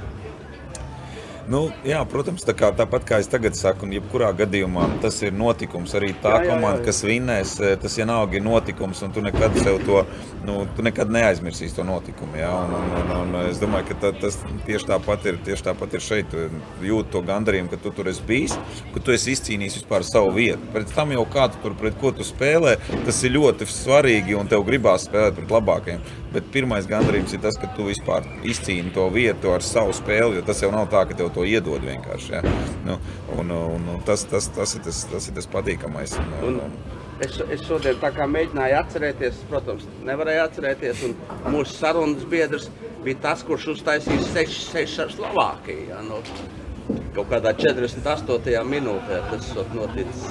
Nu, jā, protams, tā kā, tāpat kā es tagad saku, un jebkurā gadījumā tas ir notikums. Arī tā Jā, jā, jā, komanda, jā. kas vinnēs, eh, tas vienalga ir notikums, un tu nekad, to, nu, tu nekad neaizmirsīsi to notikumu. Jā, un, un, un, un es domāju, ka tā, tas tieši tāpat ir, tieši tāpat ir šeit. Tu jūti to gandarījumu, ka tu tur esi bijis, ka tu esi izcīnījis vispār savu vietu. Pēc tam jau kā tu tur pret ko tu spēlē, tas ir ļoti svarīgi, un tev gribās spēlēt pret labākajiem. Bet pirmais gandarījums ir tas, ka tu vispār izcīni to vietu ar savu spēli, jo tas jau nav tā, ka tev to iedod vienkārši. Ja? Nu, un, un, un tas, tas, tas, ir tas, tas ir tas patīkamais. Un, Un un, es, es šodien tā kā mēģināju atcerēties, protams, nevarēju atcerēties. Mūsu sarunas biedrs bija tas, kurš uztaisīja sešas, sešas ar Slovākiju. Ja, nu, kaut kādā 48. minūtē tas noticis.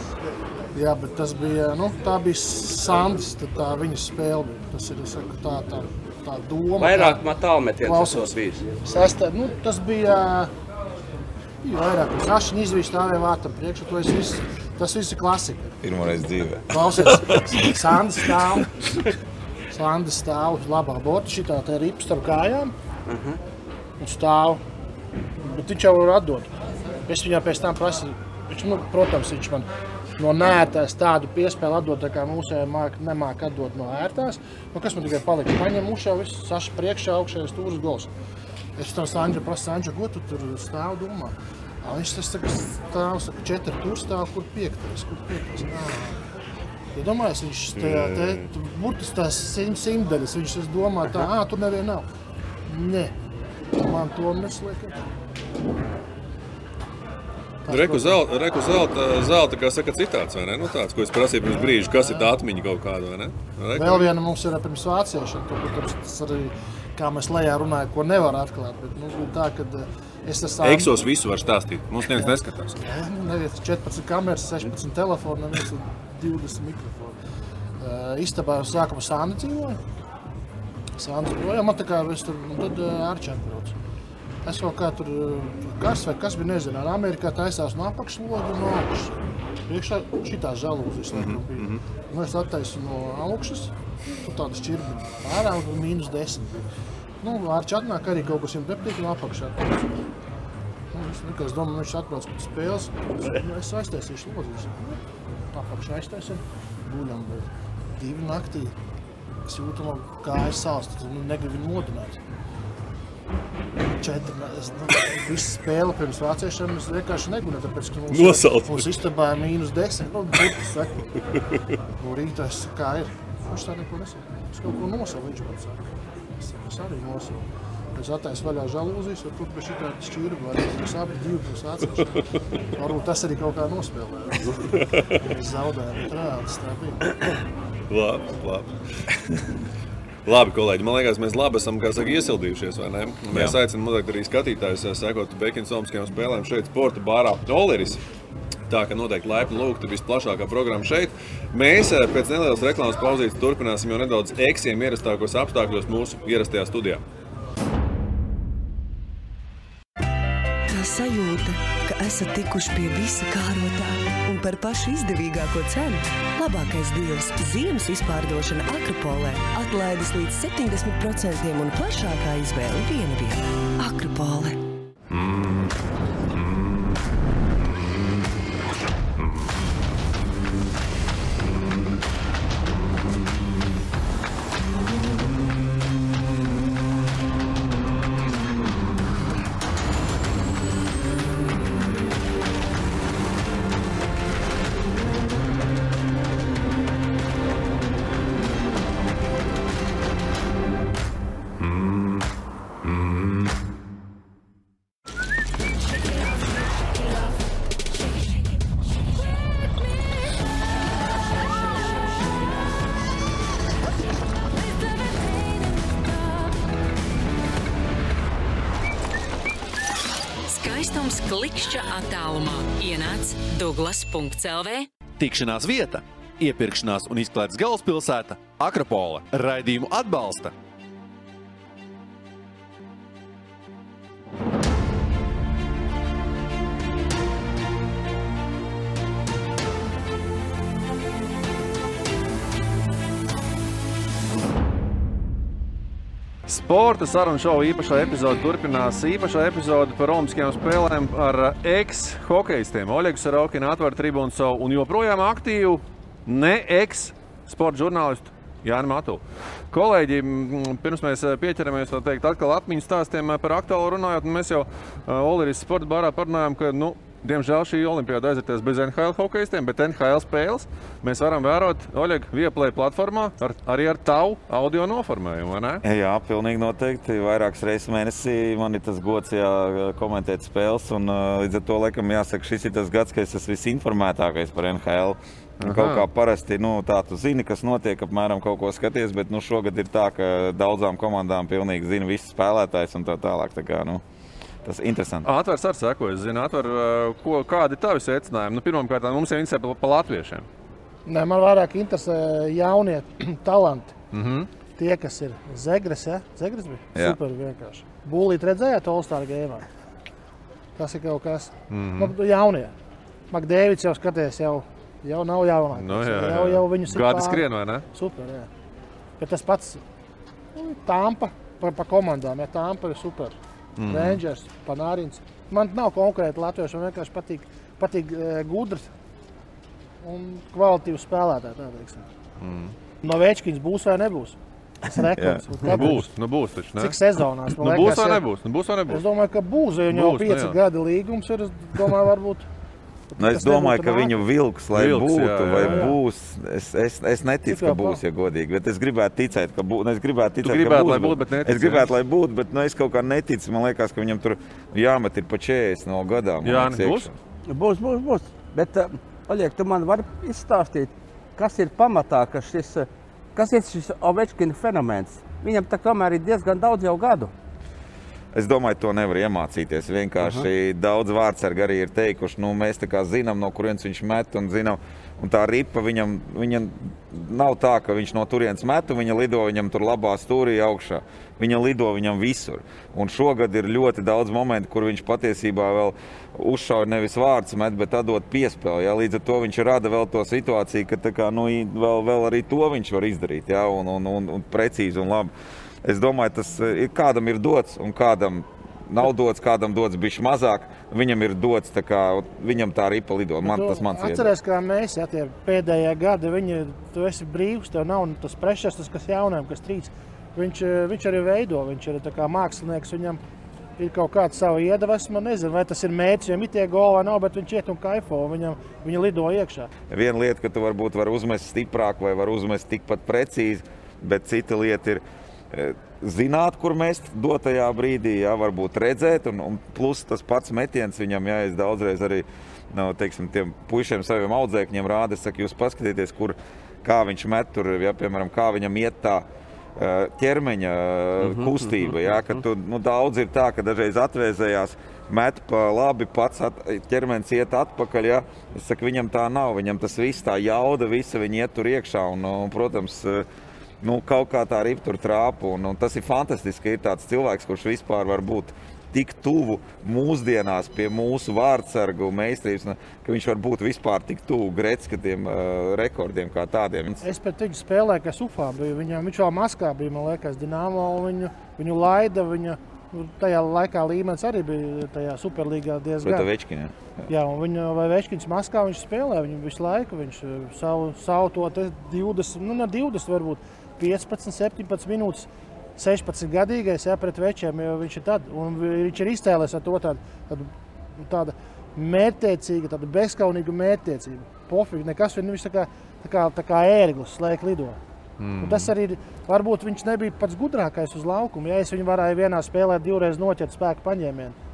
Jā, bet tas bija, nu, tā bija Sandis, tad tā viņa spēle bija. Tas ir, es saku, tā, tā, tā doma. Vairāk tā- metālmetiens tas Klausies. bijis. Sestā, nu, tas bija bija vairāk. Kašiņš izvīst stāvēja vārtam priekšā. To es visu, tas viss ir klasika. pirmoreiz dzīvē. Klausies, Sandis stāv. Sandis stāv uz labā borta, šitā te rips starp kājām. Un stāv. Bet viņš jau var atdot. Es viņam pēc tam prasīju, viņš, nu, protams, viņš man no nērtās tādu piespēli atdot, tā kā mūsējā māk, nemāk atdot no ērtās. Nu, kas man tikai palika? Paņem ušā, viss saša priekšā, augšējais stūris gols. Es tam Sanģa prasu, Sanģa, ko tu tur stāv domā? Viņš tas saka, stāv, saka, četri tur stāv, kur piektais, kur piektais. Ja domājies, viņš tajā, te, burtiski tās simt, simtdaļas, viņš es domā tā, ā, tur neviena nav. Nē, man to nesliek. Reku zelta, reku zelta, zelta, kā saka, citāts, vai ne? Nu, tāds, ko es prasīju pirms brīža, kas ir tā atmiņa kaut kāda, vai ne? Reku? Vēl viena mums ir pirms vāciešiem, tur, protams, tas arī, kā mēs lejā runājam, ko nevar atklāt, bet mums bija tā, ka eh, es esmu... Eksos visu var stāstīt. Mums neviens neskatās. Nu, Neviens 14 kameras, 16 telefoni, neviens ir 20 mikrofoni. Uh, istabā sākumā Sāna dzīvoja. Sāna projām, man tā kā es tur, un tad uh, Arčēn brauc. Es kaut kā tur, kas vai kas bija, nezinu, ar Amerikā taisās no apakšloga no augšas. Priekšā šitā žalūzes mm -hmm, bija. Mm -hmm. Nu, es attaisu no augšas, tur tāda šķirbiņa. Ārā un mīnus 10 bija. Nu, Arčē atnāk arī kaut kas jums nepatīk no apakšā. Nu, Es, nu, es domāju, viņš atbrauc pēc spēles. Es, nu, es aiztaisīšu lodziņus. Apakšā aiztaisīju. Guļam divi naktī. Es jūtu, sāls. Tad nu, negribu viņu modināt. Četri, es, nu, visu spēli pirms vāciešiem es vienkārši negulēju, tāpēc, ka mums, Nosauc. mums istabā ir mīnus desmit. Nu, burti saka. Nu, rītā es kā ir. Viņš tā neko nesaka. Es kaut ko nosaucu, viņš man saka. Es, es arī nosaucu. Es attaisu vaļā žalūzijas, un tur bija šī tāda šķīra, vai mēs abi divi būs atsevišķi. Varbūt tas arī kaut kā nospēlēja. Mēs zaudējām, bet reāli tas tā bija. Labi, labi. Labi, kolēģi, man liekas, mēs labi esam saka, iesildījušies. Mēs Jā. aicinām arī skatītājus sekot Bekina Somskajām spēlēm šeit, sporta bārā Oleris. Tā ka noteikti laipni lūgta visplašākā programma šeit. Mēs eh, pēc nelielas reklāmas pauzītes turpināsim jau nedaudz eksiem ierastākos apstākļos mūsu ierastajā studijā. Tā sajūta, ka esat tikuši pie visa kārotā un par pašu izdevīgāko cenu. Labākais deals ziemas izpārdošana Akropolē atlaides līdz 70% un plašākā izvēle viena vieta - Akropole. Klikšķa attālumā ienāc Douglas.CLV. Tikšanās vieta, iepirkšanās un izklaides galvaspilsēta - Akropola. Raidījumu atbalsta Sporta sarunu šovu īpašā epizode turpinās. Īpašā epizode par Olimpiskajām spēlēm ar ex-hokeistiem Oļegu Sarokinu, Atvaru Tribūnu savu un joprojām aktīvu ne ex-sporta žurnālistu Jānis Matu. Kolēģi, pirms mēs pieķeramies teikt, atkal atmiņu stāstiem par aktuālu runājot, mēs jau Olimpiskajā sporta barā parunājām, ka nu, Diemžēl šī olimpiāda aizvieties bez NHL hokeistiem, bet NHL spēles mēs varam vērot Oļega Vieplay platformā ar, arī ar tavu audio noformējumu. Jā, pilnīgi noteikti. Vairākas reizes mēnesī man ir tas gods jā, komentēt spēles. Un, līdz ar to laikam jāsaka, šis ir tas gads, kad es esmu visinformētākais par NHL. Aha. Kaut kā parasti nu, tā, tu zini, kas notiek, apmēram kaut ko skaties, bet nu, šogad ir tā, ka daudzām komandām pilnīgi zina visus spēlētājus un tā tālāk. Tā kā, nu, Tas ir interesanti. Atvers ar seko, es zinu, atver, ko, kādi ir tavi secinājumi. Nu, Pirmkārt, mums ir interesē par latviešiem. Nē, man vairāk interesē jaunie talanti. Mm -hmm. Tie, kas ir Zegres, ja? Zegres bija Jā. super vienkārši. Būlīt redzējāt Olstāra gēmā. Tas ir kaut kas. Mhm. Nu, jaunie. Makdēvids jau skaties, jau, jau nav jaunāks. Nu, jā, jā. Jau, jau viņus pār- skrien, vai ne? Super, jā. Bet tas pats nu, Tampa par pa komandām. Ja Tampa ir super. Mm. Rangers, Panārins. Man nav konkrēti latvieši, man vienkārši patīk, patīk e, gudrs un kvalitīvs spēlētājs. Mm. No Vēčkins būs vai nebūs? Rekords. Nu, būs, nu būs taču, ne? Cik sezonās? Nu, man būs liekas, vai nebūs? Nu, būs vai nebūs? Es domāju, ka būs, viņam jau nu pieci gadi līgums ir. Es domāju, varbūt. Nu, es domāju, ka nākamais. viņu vilks, lai Vilks, būtu, jā, jā, jā, vai jā. būs. Es, es, es neticu, ka būs, ja godīgi. Bet es gribētu ticēt, ka būs. Es gribētu ticēt, gribētu, būs. lai būtu, bet netici, es gribētu, lai būtu, bet nu, es kaut kā neticu. Man liekas, ka viņam tur jāmet ir pa 40 no gadām. Jā, liekas, būs? iekšā. Būs, būs, būs. Bet, uh, Oļeg, tu man vari izstāstīt, kas ir pamatā, ka šis, eh, kas ir šis Ovečkina fenomens? Viņam tā kamēr ir diezgan daudz jau gadu. Es domāju, to nevar iemācīties. Vienkārši Aha. daudz vārdsargi arī ir teikuši, nu, mēs zinām, no kurienes viņš met un zinām. Un tā ripa viņam, viņam nav tā, ka viņš no turienes met, viņa lido viņam tur labā stūrī augšā. Viņa lido viņam visur. Un šogad ir ļoti daudz momentu, kur viņš patiesībā vēl uzšauja nevis vārds, met, bet atdot piespēli. Ja? Līdz ar to viņš rada vēl to situāciju, ka kā, nu, vēl, vēl arī to viņš var izdarīt. Ja? Un, un, un, un precīzi un labi. Es domāju, tas eh, ir kādam ir dots un kādam nav dots, kādam dots bijis mazāk. Viņam ir dots, tā kā viņam tā ripa lido. Man, Tu tas mans Atceries, kā mēs, ja tie pēdējie gadi, viņi, tu esi brīvs, tev nav tas prešas, tas, kas jauniem, kas trīc. Viņš, eh, viņš arī veido, viņš ir mākslinieks, viņam ir kaut kāda sava iedvesma. Nezinu, vai tas ir mērķis, viņam ir tie goli vai nav, bet viņš iet un kaifo, viņam, viņa lido iekšā. Viena lieta, ka tu varbūt vari uzmest stiprāk vai vari uzmest tikpat precīzi, bet cita lieta ir. E, zināt, kur mest dotajā brīdī, jā, varbūt redzēt, un, un plus tas pats metiens viņam, jā, es daudzreiz arī no, teiksim, tiem puišiem saviem audzēkņiem rādu, es saku, jūs paskatieties, kur, kā viņš met tur, ja, piemēram, kā viņam iet tā eh, ķermeņa mm -hmm, kustība, jā, ka tu, nu, daudz ir tā, ka dažreiz atvēzējās, met pa labi, pats at, ķermenis iet atpakaļ. Ja? Es saku, viņam tā nav. Viņam tas viss, tā jauda, visa viņa iet tur iekšā. Un, un, protams, nu, kaut kā tā arī tur trāpa. Un, un tas ir fantastiski, ka ir tāds cilvēks, kurš vispār var būt tik tuvu mūsdienās pie mūsu vārdsargu meistarības, ka viņš var būt vispār tik tuvu Gretskatiem uh, rekordiem kā tādiem. Es pēc viņu spēlēju, kas UFā bija. Viņam, viņš vēl maskā bija, man liekas, Dinamo. Viņu, viņu laida, viņa nu, tajā laikā līmenis arī bija tajā superlīgā diezgan. Pret Večkinu. Jā, un viņa vai Večkins maskā viņš spēlē, viņu visu laiku, viņš savu, savu to 20, nu ne 20 varbūt 15, 17 minūtes 16 gadīgais, ja pret večiem, jo viņš ir tad, un viņš ir iztēlējies ar to tādu, tādu, tādu mērķtiecīgu, tādu bezskaunīgu mērķtiecību. Pofīgi, nekas viņš tā kā, tā kā, tā kā ērglis slēg lido. Mm. Un tas arī varbūt viņš nebija pats gudrākais uz laukuma. Ja es viņu varēju vienā spēlē divreiz noķert spēku paņēmienu.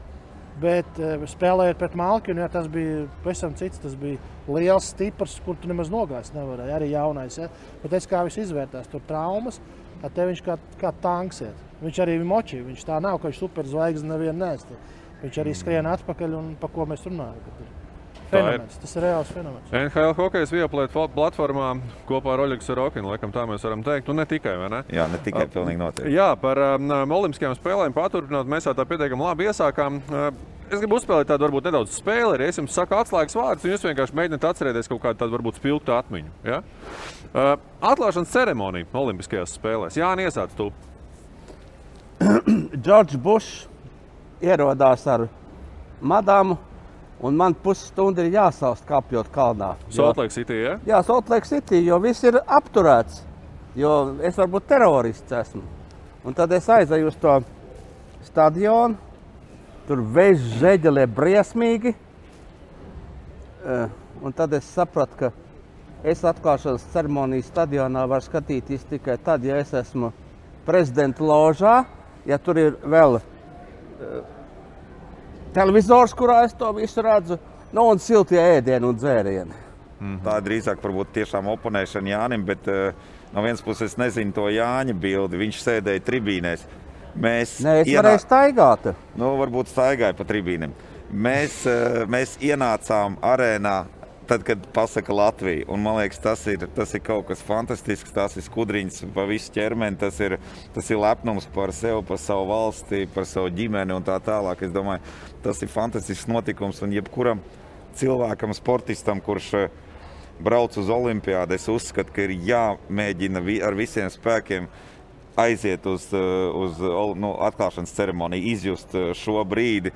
Bet spēlējot pret Malkinu, ja tas bija pavisam cits. Tas bija liels, stiprs, kur tu nemaz nogāzt nevarēji. Arī jaunais. Ja? Bet es kā viņš izvērtās, tur traumas. Tad viņš kā, kā tanks iet. Viņš arī ir moči. Viņš tā nav, ka viņš superzvaigznes nevienu nēst. Viņš arī skrien atpakaļ un pa ko mēs runājam. Fenomens, tas ir reāls fenomens. NHL hokeja vieplēt platformā kopā ar Oļegu Sorokinu. Laikam tā mēs varam teikt. Un ne tikai, ne? Jā, ne tikai. Pilnīgi noteikti. Jā, par um, olimpiskajām spēlēm paturpināt. Mēs tā pietiekami labi iesākām. Uh, es gribu uzspēlēt tādu varbūt nedaudz spēli. Es jums saku atslēgas vārdus, un jūs vienkārši mēģināt atcerēties kaut kādu tādu varbūt spilgtu atmiņu. Ja? Uh, atklāšanas ceremonija Olimpiskajās spēlēs. Jā, iesāc tu. Džordžs Bušs ierodās ar madāmu, un man pusstundu ir jāsaust kāpjot kalnā. Saltlake City, ja? Jā, Saltlake City, jo viss ir apturēts. Jo es varbūt terorists esmu. Un tad es aizēju uz to stadionu, Tur veids zeķelē briesmīgi. Uh, un tad es sapratu, ka es atklāšanas ceremonijas stadionā varu skatīties tikai tad, ja es esmu prezidenta ložā, ja tur ir vēl uh, televizors, kurā es to visu redzu, nu, un siltie ēdieni un dzērieni. Mm -hmm. Tā ir drīzāk varbūt tiešām oponēšana Jānim, bet uh, no vienas puses es nezinu to Jāņa bildi. Viņš sēdēja tribīnēs. Mēs Nē, es ienā... varēju staigāt. Nu, varbūt staigāju pa tribīnēm. Mēs, eh, mēs ienācām arēnā tad, kad pasaka Latvija. Un, man liekas, tas ir, tas ir kaut kas fantastisks. Tas ir skudriņš pa visu ķermeni. Tas ir, tas ir lepnums par sevi, par savu valsti, par savu ģimeni un tā tālāk. Es domāju, tas ir fantastisks notikums. Un jebkuram cilvēkam, sportistam, kurš eh, brauc uz olimpiādu, es uzskatu, ka ir jāmēģina ar visiem spēkiem aiziet uz, eh, uz nu, atklāšanas ceremoniju, izjust eh, šo brīdi.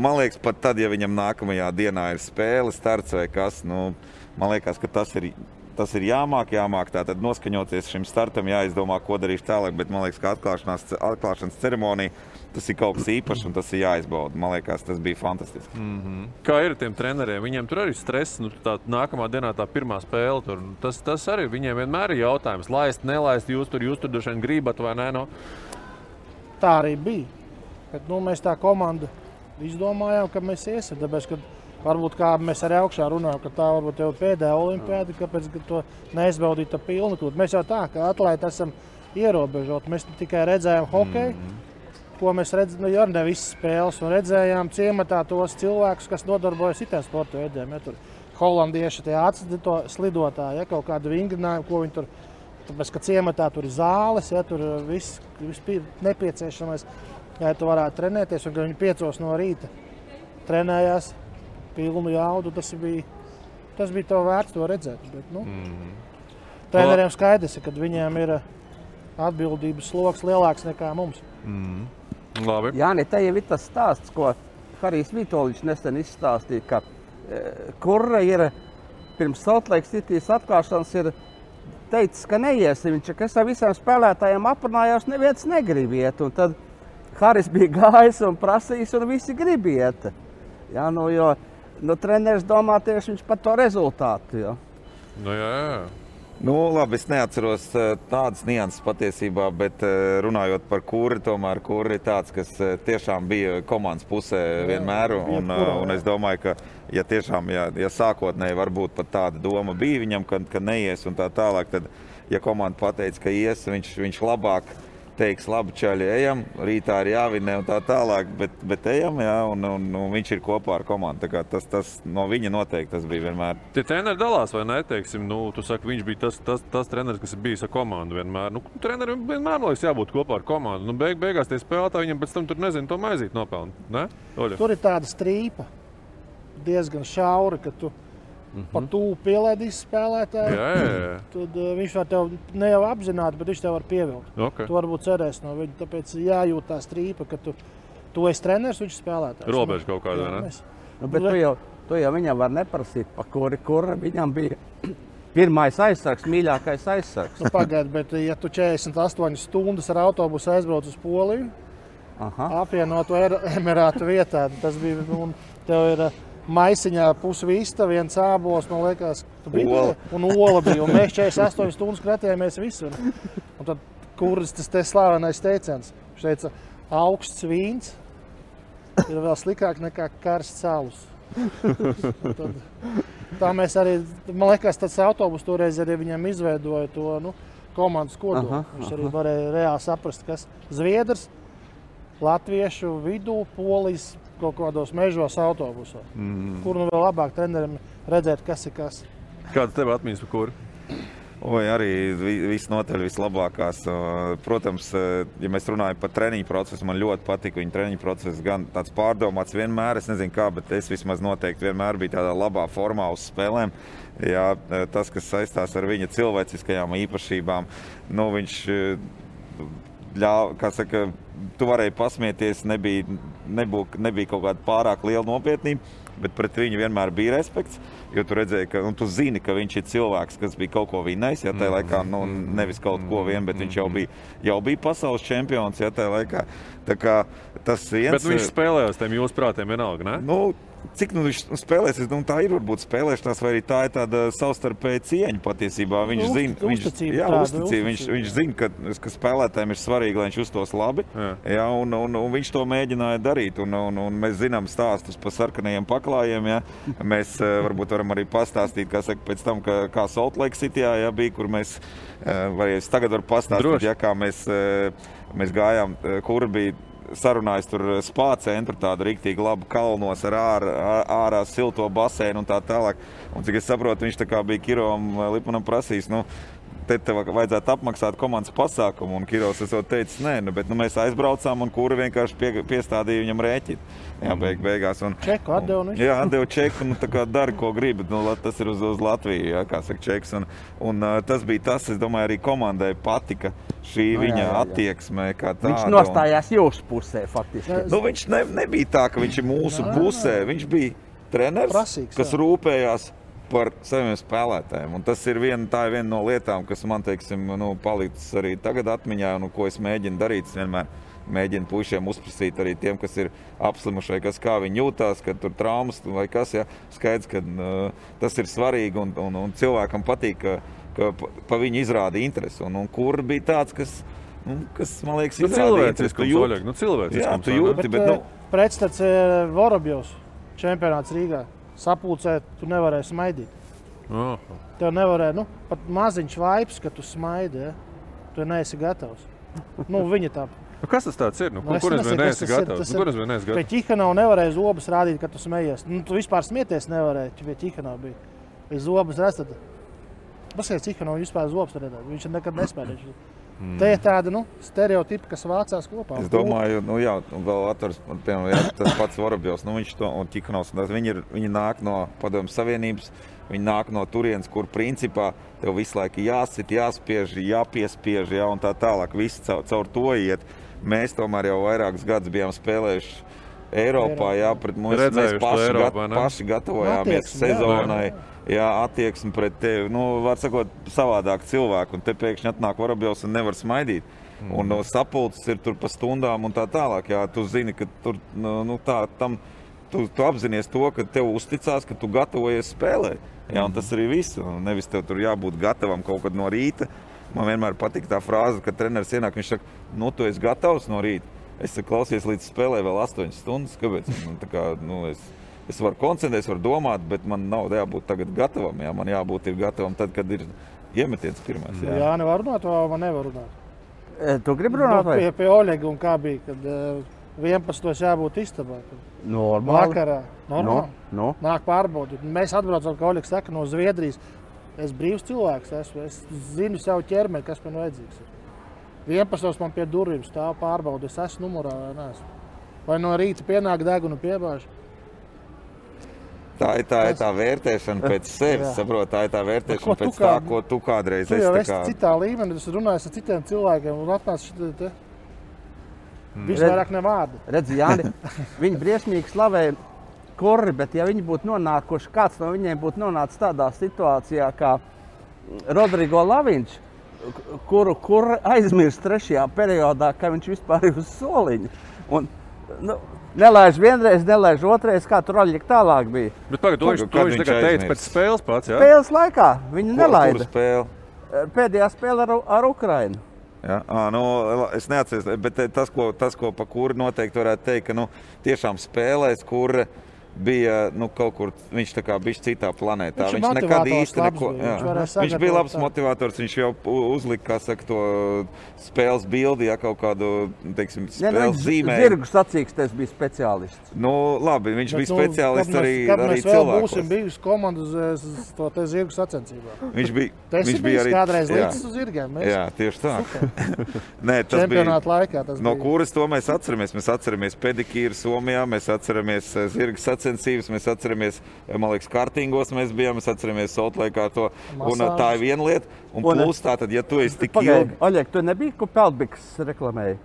Man liekas, pat tad, ja viņam nākamajā dienā ir spēle, starts vai kas, nu, man liekas, ka tas ir. Tas ir jāmāk, jāmāk tā tad noskaņoties šim startam, jāizdomā, ko darīšu tālāk. Bet man liekas, ka atklāšanas ceremonija tas ir kaut kas īpašs un tas ir jāizbauda. Man liekas, tas bija fantastiski. Mm -hmm. Kā ir ar tiem treneriem? Viņiem tur arī stress. Nu, tā nākamā dienā tā pirmā spēle. Tur, tas, tas arī viņiem vienmēr ir jautājums. Laist, nelaist, jūs tur, jūs tur droši vien gribat vai nē. No? Tā arī bija. Kad, nu, mēs tā komandu izdomājām, ka mēs iesim. Tāpēc, ka varbūt kā mēs arī augšā runājam, ka tā varbūt jau pēdējā olimpiāda, kāpēc to neizbaudīt pilnu klūdu. Mēs jau tā, ka atlēti esam ierobežoti. Mēs tikai redzējām hokeju. Mm -hmm ko mēs redzējām, nu, jau ne visas spēles, un redzējām ciematā tos cilvēkus, kas nodarbojas ar sporta veidiem. Ja, tur holandieši tie atstāja slidotāji, ja kaut kādu vingrinājumu, ko viņi tur. Tāpēc, ka ciematā tur ir zāles, ja tur viss ir nepieciešamais, lai tu varētu trenēties. Un, kad viņi piecos no rīta trenējās pilnu jaudu, tas bija, tas bija tev vērts to redzēt. Bet, nu, mm -hmm. Treneriem skaidrs, ka viņiem ir atbildības sloks lielāks nekā mums. Mm -hmm. Labi. Jā, ne, te jau ir tas stāsts, ko Harijs Vitoļs nesen izstāstīja, ka e, kurra ir pirms Saltlaiks citīs atklāšanas ir teicis, ka neiesim. Viņš ka es ar visiem spēlētājiem aprunājos, neviens negrib iet. Un tad Harijs bija gājis un prasījis, un visi grib iet. Jā, nu, jo nu, treneris domā tieši par to rezultātu. Jā. Nu, jā, jā. Nu, labi, es neatceros eh, tādas nianses patiesībā, bet eh, runājot par kuri, tomēr kuri ir tāds, kas eh, tiešām bija komandas pusē vienmēr. Un, un es domāju, ka, ja tiešām, ja, ja sākotnēji varbūt pat tāda doma bija viņam, ka, ka neies un tā tālāk, tad, ja komanda pateica, ka ies, viņš, viņš labāk teiks, labi, čaļi, ejam, rītā ir jāvinē un tā tālāk, bet, bet ejam, jā, un, un, un viņš ir kopā ar komandu. Tas, tas no viņa noteikti tas bija vienmēr. Tie treneri dalās vai nē, teiksim, nu, tu saki, viņš bija tas, tas, tas treneris, kas ir bijis ar komandu vienmēr. Nu, trenerim vienmēr liekas jābūt kopā ar komandu. Nu, beig, beigās tie spēlētāji viņam pēc tam tur nezinu, to maizīt nopelnu. Ne? Oļa? Tur ir tāda strīpa diezgan šaura, ka tu Mhm. pa tuvu pielaidīsi spēlētāju. Jā, jā, jā. Tad uh, viņš var tev ne jau apzināti, bet viņš tev var pievilkt. Okay. Tu varbūt cerēsi no viņa. Tāpēc jājūt tā strīpa, ka tu, tu esi treneris, viņš ir spēlētājs. Robeža kaut kāda, vai ne? mēs- Nu, bet tu jau, tu jau viņam var neprasīt, pa kuri, kur viņam bija pirmais aizsargs, mīļākais aizsargs. Nu, Pagaidiet, bet ja tu 48 stundas ar autobusu aizbrauc uz Poliju, Aha. apvienoto Er- Emirātu vietā, tas bija. Un tev ir uh, maisiņā pusvista, viens ābols, man liekas, tu biji Ola. un ola bija. Un mēs 48 stundas kratījāmies visur. Un tad, kuras tas te slavenais teiciens? Viņš teica, augsts vīns ir vēl slikāk nekā karsts alus. Un Tad, tā mēs arī, man liekas, tas autobus toreiz arī viņam izveidoja to nu, komandas kodolu. Aha, Viņš arī varēja reāli saprast, kas Zviedrs, Latviešu vidū, Polijas kaut kādos mežos autobusos. Mm. Kur nu vēl labāk trenerim redzēt, kas ir kas. Kāda tev atmiņas par kuru? Oi, arī vi- visnotaļ vislabākās. Protams, uh, ja mēs runājam par treniņu procesu, man ļoti patīk viņa treniņu process. Gan tāds pārdomāts vienmēr, es nezinu kā, bet es vismaz noteikti vienmēr biju tādā labā formā uz spēlēm. Jā, uh, tas, kas saistās ar viņa cilvēciskajām īpašībām, nu, viņš uh, ļāva, kā saka, tu varēji pasmieties, nebija, nebū, nebija kaut kāda pārāk liela nopietnība, bet pret viņu vienmēr bija respekts. Jo tu redzēji, ka un tu zini, ka viņš ir cilvēks, kas bija kaut ko vinnējis. Ja, tajā laikā nu, nevis kaut ko vien, bet viņš jau bija, jau bija pasaules čempions. Ja, tajā laikā. Tas viens Bet nu, viņš spēlēja uz tiem jūsu prātiem vienalga, ne? Nu, Cik nu viņš spēlēs? Nu, tā ir varbūt spēlēšanās, vai arī tā ir tāda savstarpēja cieņa patiesībā. Viņš Uzt- zina, viņš, jā, tāda, uzticība. Viņš, viņš zina, ka, ka spēlētājiem ir svarīgi, lai viņš uztos labi. Jā. Jā, un, un, un viņš to mēģināja darīt. Un, un, un mēs zinām stāstus par sarkanajiem paklājiem. Jā. Mēs eh, varbūt varam arī pastāstīt, kā saka, pēc tam, ka, kā Salt Lake City jā, bija, kur mēs, eh, vai es tagad varu pastāstīt, Droši. jā, kā mēs, eh, mēs gājām, kur bija sarunājis tur spāņu centru, tādu rīktīgi labu kalnos ar ārā, ārā silto basēnu un tā tālāk. Un, cik es saprotu, viņš tā kā bija Kirovam Lipmanam prasījis. Nu, Te tev vajadzētu apmaksāt komandas pasākumu, un Kirovs esot teicis, nē, nu, bet nu, mēs aizbraucām, un kura vienkārši pie, piestādīja viņam rēķinu. Jā, beig, beigās. Un, Čeku atdeva, un viņš- Jā, atdeva čeku, nu, tā kā dara, ko grib. Nu, tas ir uz, uz Latviju, jā, kā saka, čeks. Un, un uh, tas bija tas, es domāju, arī komandai patika šī Nu, jā, viņa jā, jā. attieksme. kā tāda, Viņš un- nostājās jūsu pusē faktiski. Nu, viņš ne, nebija tā, ka viņš ir mūsu pusē. Viņš bija treneris, Prasīgs, kas jā. rūpējās par saviem spēlētājiem. Un tas ir viena, tā ir viena no lietām, kas man teiksim, nu, palicis arī tagad atmiņā, un ko es mēģinu darīt. Es vienmēr mēģinu puišiem uzprasīt arī tiem, kas ir apslimuši, kas, kā viņi jūtas, kad tur traumas vai kas. Ja, skaidrs, ka uh, tas ir svarīgi un, un, un cilvēkam patīk, ka, ka pa, pa viņu izrāda interesi. Un, un kur bija tāds, kas, nu, kas man liekas, Nu? Tu cilvēciskums, jūti- Oļeg, nu, cilvēciskums, Jā, tu jūti, Bet, bet, bet nu, pretstats ir Vorobjovs čempionāts Rīgā. Sapulcē tu nevarēji smaidīt. Oh. Tev nevarēja, nu, pat maziņš vaips, ka tu smaidi. Ja? Tu neesi gatavs. Nu, viņa tā. Nu, kas tas ir? Nu, Nu, kur es kas neesmu tas ir. gatavs? Tas Nu, ir- vien neesmu Pie gatavs? ķīkanā nevarēja zobus rādīt, ka tu smējies. Nu, tu vispār smieties nevarēji, pie ķīkanā bija. Ja zobus redzat, paskatieties, ķīkanā viņš vispār zobus redzēt. Viņš nekad nespēja. Mm. Te ir tāda nu, stereotipa, kas vācās kopā. Es domāju, nu, jā, vēl un, piemēram, jā, tas pats Vorobjovs, nu, viņš to, un Tikanovs, un viņi, ir, viņi nāk no padomju savienības, viņi nāk no turienes, kur principā tev visu laiku jāsit, jāspiež, jāpiespiež, jā, un tā tālāk, viss caur, caur to iet. Mēs tomēr jau vairākus gadus bijām spēlējuši Eiropā, jā, pret mums mēs Redzējuši to paši, Eiropā, gat, paši gatavojāmies Attieksmi, jā. sezonai. Jā, attieksme pret tevi. Nu, var sakot, savādāk cilvēku. Un te pēkšņi atnāk Vorobjovs un nevar smaidīt. Mm. Un no sapulces ir tur pa stundām un tā tālāk. Jā, tu zini, ka tur nu, nu, tā, tam, tu, tu apzinājies to, ka tev uzticās, ka tu gatavojies spēlēt. Jā, un tas arī viss. Un Nevis tev tur jābūt gatavam kaut kad no rīta. Man vienmēr patīk tā frāze, kad treneris ienāk, viņš saka, nu, tu esi gatavs no rīta. Es saku, klausies līdz spēlē vēl 8 stundas. Kāpēc? Nu, kā, nu, es, es varu koncentrēties, varu domāt, bet man nav jābūt tagad gatavam. Jā. Man jābūt gatavam tad, kad ir iemetiens pirmais. Jā, jā nevar runāt, vai man nevar runāt. E, Tu gribi runāt? Nu, vai? pie, pie Oļega un kā bija, kad uh, 11. jābūt istabā. Normāli. Vakarā. Normāli. Nu, nu. Nāk pārbaudīt. Mēs atbraucam, kā Oļegs saka, no Zviedrijas. Es brīvs cilvēks, esmu. Es zinu savu ķermeni, kas man vajadzīgs. ir. 11. man pie durvīm stāv pārbauda. Es esmu numurā vai neesmu. Vai no rīta pienāk deguna piebāž. Tā ir tā, ir tā vērtēšana pēc sevis. Saprot, tā ir tā vērtēšana tu pēc tā, kā- ko tu kādreiz Tu esi. tā kā- citā līmenī, tas runājas ar citiem cilvēkiem un atnāc šeit. Te. Viss Redz- vairāk ne vārdi. Redzi, Jāni, viņi briesmīgi slavē kuri, bet ja viņi būtu nonākuši, kāds no viņiem būtu nonācis tādā situācijā kā Rodrigo Laviņš, kuru kur aizmirst trešajā periodā, ka viņš vispār ir uz soliņa. Un, nu, Nelaiž vienreiz, nelaiž otrreiz, kā tur aļģi tālāk bija. Bet pagaid, to viņš, tagad teica pēc spēles pats, jā? Spēles laikā viņi nelaida. kuru spēli? Pēdējā spēle ar, ar Ukrainu. Ja? À, nu, es neatceros, bet eh, tas, ko, tas, ko pa kuru noteikti varētu teikt, ka nu, tiešām spēlēs, kur bija nu, kaut kur viņš bija citā planētā. Viņš Viņš nekad īsti neko. bija, jā. viņš Viņš bija labs motivators. Viņš jau uzlika saka, to spēles bildi, ja kaut kādu teiksim, Ne, nu, spēles viņš zīmē. Zirgu sacīkstes bija speciālists. Nu, labi, viņš Bet, bija speciālists kad arī, mēs, kad arī mēs vēl būsim bijusi komanda uz, uz to te zirgu sacensībā. Viņš bija, viņš bija bijis arī kādreiz līdz uz zirgiem. Mēs Jā, tieši tā. Nē, tas bija čempionāta laikā tas No bija. kuras to mēs atceramies? Mēs atceramies pedikīru Somijā, mēs atceramies eh, zirga sacensības, mēs atceramies, eh, man liekas, kartingos mēs bijām, mēs atceramies Soltlaikā to. Un eh, tā ir viena lieta. Un Un- plus tā, tad, ja tu esi tik Pagaidi, ilgi. Oļeg, tu nebija, ko Pelbiks reklamēja?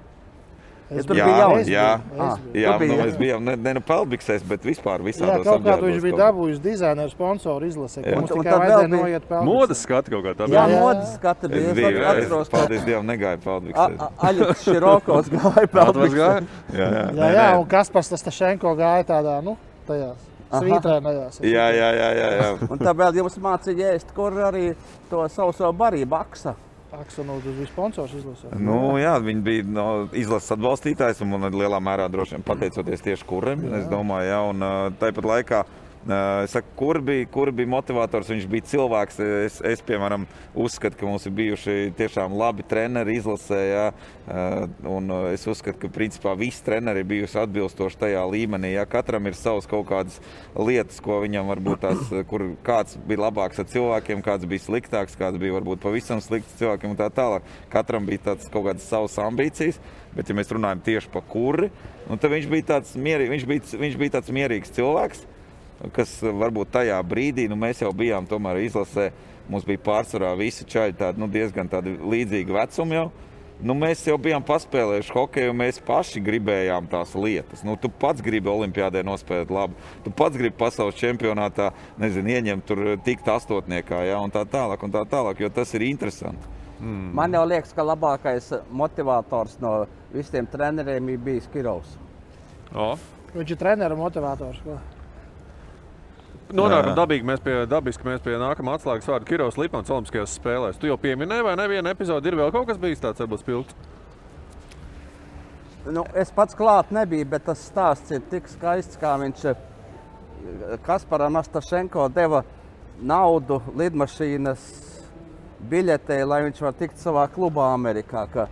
Ja tur bija Jā, biju. jā, Tu biji, nu, mēs bijām ne, ne nu pelbiksēs, bet vispār Jā, visādos kaut kādu viņš bija dabūjis dizaineru sponsoru izlasē. Un- un tad vēl bija. Modes skati kaut kā tā. Jā, Jā, modes skata bija. Es biju, atceros, ka paldies Dievam, negāju pelbiksēs. Aļģis Širokovs gāja Pelbiks. gāja? Jā, jā, Jā, jā, un Kaspars tas Tašenko gāja tādā, nu, tajās svītrēnajās. jā, jā, jā, jā, jā. Un tā vēl jums mācīja ēst, kur arī to sauso barību aksa. Aksonu tas bija sponsors izlasē. Nu, jā, viņi bija no, izlases atbalstītājs un man lielā mērā droši vien pateicoties tieši kuram. Es domāju, jā, un tāpat laikā. Ā, Es saku, kur bija, kur bija motivators? Viņš bija cilvēks. Es, es piemēram, uzskatu, ka mums ir bijuši tiešām labi treneri izlasē. Jā, ā, un ā, es uzskatu, ka principā visi treneri ir bijuši atbilstoši tajā līmenī. Jā, katram ir savas kaut kādas lietas, ko viņam varbūt tās, kur kāds bija labāks ar cilvēkiem, kāds bija sliktāks, kāds bija varbūt pavisam slikts cilvēkiem un tā tālāk. Katram bija tāds kaut kādas savas ambīcijas, bet ja mēs runājam tieši par kuri, nu, tad viņš bija tāds, mierī, viņš bija, viņš bija tāds mierīgs cilvēks, kas varbūt tajā brīdī, nu, mēs jau bijām tomēr izlasē, mums bija pārsvarā visi čaļi tādi, nu, diezgan tādi līdzīgi vecumi jau. Nu, mēs jau bijām paspēlējuši hokeju, mēs paši gribējām tās lietas. Nu, tu pats gribi Olimpijādē nospēlēt labi. Tu pats gribi pasaules čempionātā, nezinu, ieņemt tur tikt astotniekā, ja, un tā tālāk, un tā tālāk, jo tas ir interesanti. Man jau liekas, ka labākais motivators no visiem treneriem ir bijis Kirovs. O. Viņš ir treneru motivators. ko? Nonākam dabīgi mēs pie, dabiski mēs pie nākamā atslēgas vārda Kirovs Lipmans Olimpiskajās spēlēs. Tu jau pieminēji, vai neviena epizode ir vēl kaut kas bijis tāds, varbūt spilgts? Nu, es pats klāt nebiju, bet tas stāsts ir tik skaists, kā viņš eh, Kasparam Astašenko deva naudu lidmašīnas biļetē, lai viņš var tikt savā klubā Amerikā. Ka,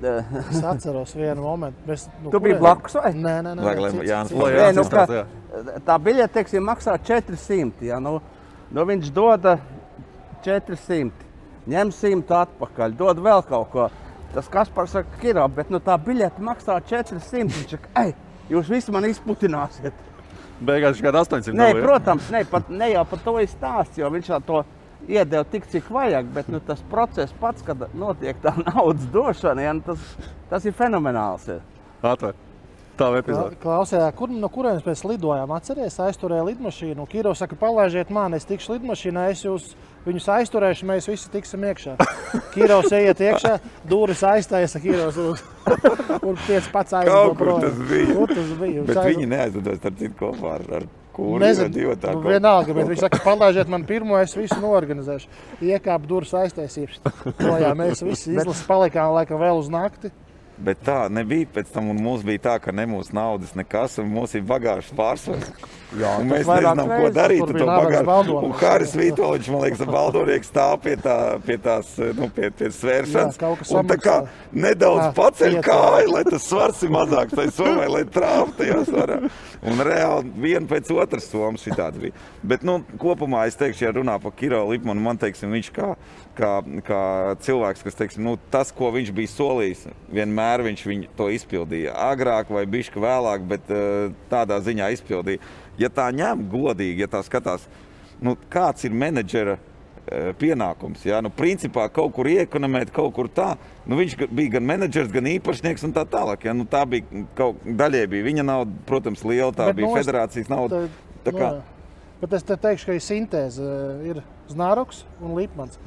Es atceros vienu momentu. Mēs, nu, Tu biji kurien- blakus, vai? Nē, nē, nē. Vajag, lai cits- Jānis cits. Lai Nē, nu, ka, jā. tā biļete teiksim, maksā 400. Ja, nu, nu viņš dod 400, ņem 100 atpakaļ, dod vēl kaut ko. Tas Kaspars saka, Kiro, bet nu, tā biļete maksā 400. Viņš saka, ej, jūs visi man izputināsiet. Beigās viņš kādā 800 Nē, dabūja. protams, ne, pat, ne jau par to ir stāsts, jo viņš to iedeva tik, cik vajag. Bet nu, tas process pats, kad notiek tā naudas došana, ja, nu, tas, tas ir fenomenāls. Ja. Atver. Tā epizode. Klausījā, kur, no kurienes mēs lidojām? Atcerieties, aizturēja lidmašīnu. Kiro saka, palaižiet mani, es tikšu lidmašīnā, es jūs viņus aizturēšu, mēs visi tiksim iekšā. Kirovs ejiet iekšā, dūris aiztaisa Kirovs un, tiec pats kur tas bija. Kur tas bija? Bet Viņš viņi neaizlidoja starp citu kopā ar, ar kūri. Nezinu, divi tā nu, kaut- vienalga, bet viņš saka, palaižiet man pirmo, es visu norganizēšu. Iekāpu durvis aiztaisīšu. Projām mēs visi izlases palikām laikam vēl uz nakti. Bet tā nebija pēc tam, un mums bija tā, ka ne mūsu naudas nekas, un mums ir bagāžas pārsvars. Jā, mēs nezinām, ko reizes, darīt ar to bagāžu. Un Haris Vitoļņš, man liekas, Valdonieks stāv pie, tā, pie tās, nu, pie, pie svēršanas. Jā, un tā kā nedaudz Jā, paceļ kāju, lai tas svars ir mazāks, tai somai, lai trāp tajā svarā. Un reāli viena pēc otras somas šitādi bija. Bet, nu, kopumā es teikšu, ja runā par Kiro Lipmanu, man teiksim, viņš kā, kā, kā cilvēks, kas, teiksim, nu, tas, ko viņš bija solījis, vienmēr viņš to izpildīja. Agrāk vai bišķi vēlāk, bet uh, tādā ziņā izpildīja. Ja tā ņem godīgi, ja tā skatās, nu, kāds ir menedžera eh, pienākums. Ja? Nu, principā kaut kur iekonomēt, kaut kur tā. Nu, viņš bija gan menedžers, gan īpašnieks un tā tālāk. Ja? Nu, tā bija kaut daļai bija viņa nauda, protams, liela. Tā Bet bija nost- federācijas nauda. Tā Nu, kā, jā. Bet es te teikšu, ka ir sintēze. eh, Ir Znaroks un Lipmans.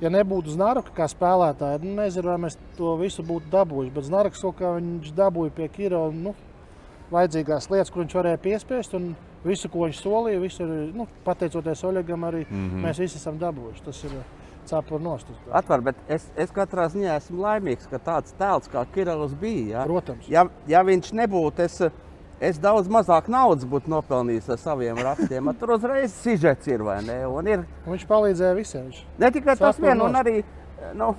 Ja nebūtu Znaroka kā spēlētāja, nu, nezinu, vai mēs to visu būtu dabūjuši. Bet Znaroks kaut kā viņš dabūja pie Kiro nu, vajadzīgās lietas, kur viņš varēja piespiest. Un visu, ko viņš solīja, visu, nu, pateicoties Oļegam, arī mm -hmm. mēs visi esam dabūjuši. Tas ir cepuri nost. uz to. Atvar, bet es, es katrā ziņā esmu laimīgs, ka tāds tēls kā Kirillis bija. Ja? Protams. Ja, ja viņš nebūtu, es, es daudz mazāk naudas būtu nopelnījis ar saviem rakstiem. Tur uzreiz sižets ir vai ne? Un ir viņš palīdzēja visiem. Viņš ne tikai tas Sapņu vien, un arī nu,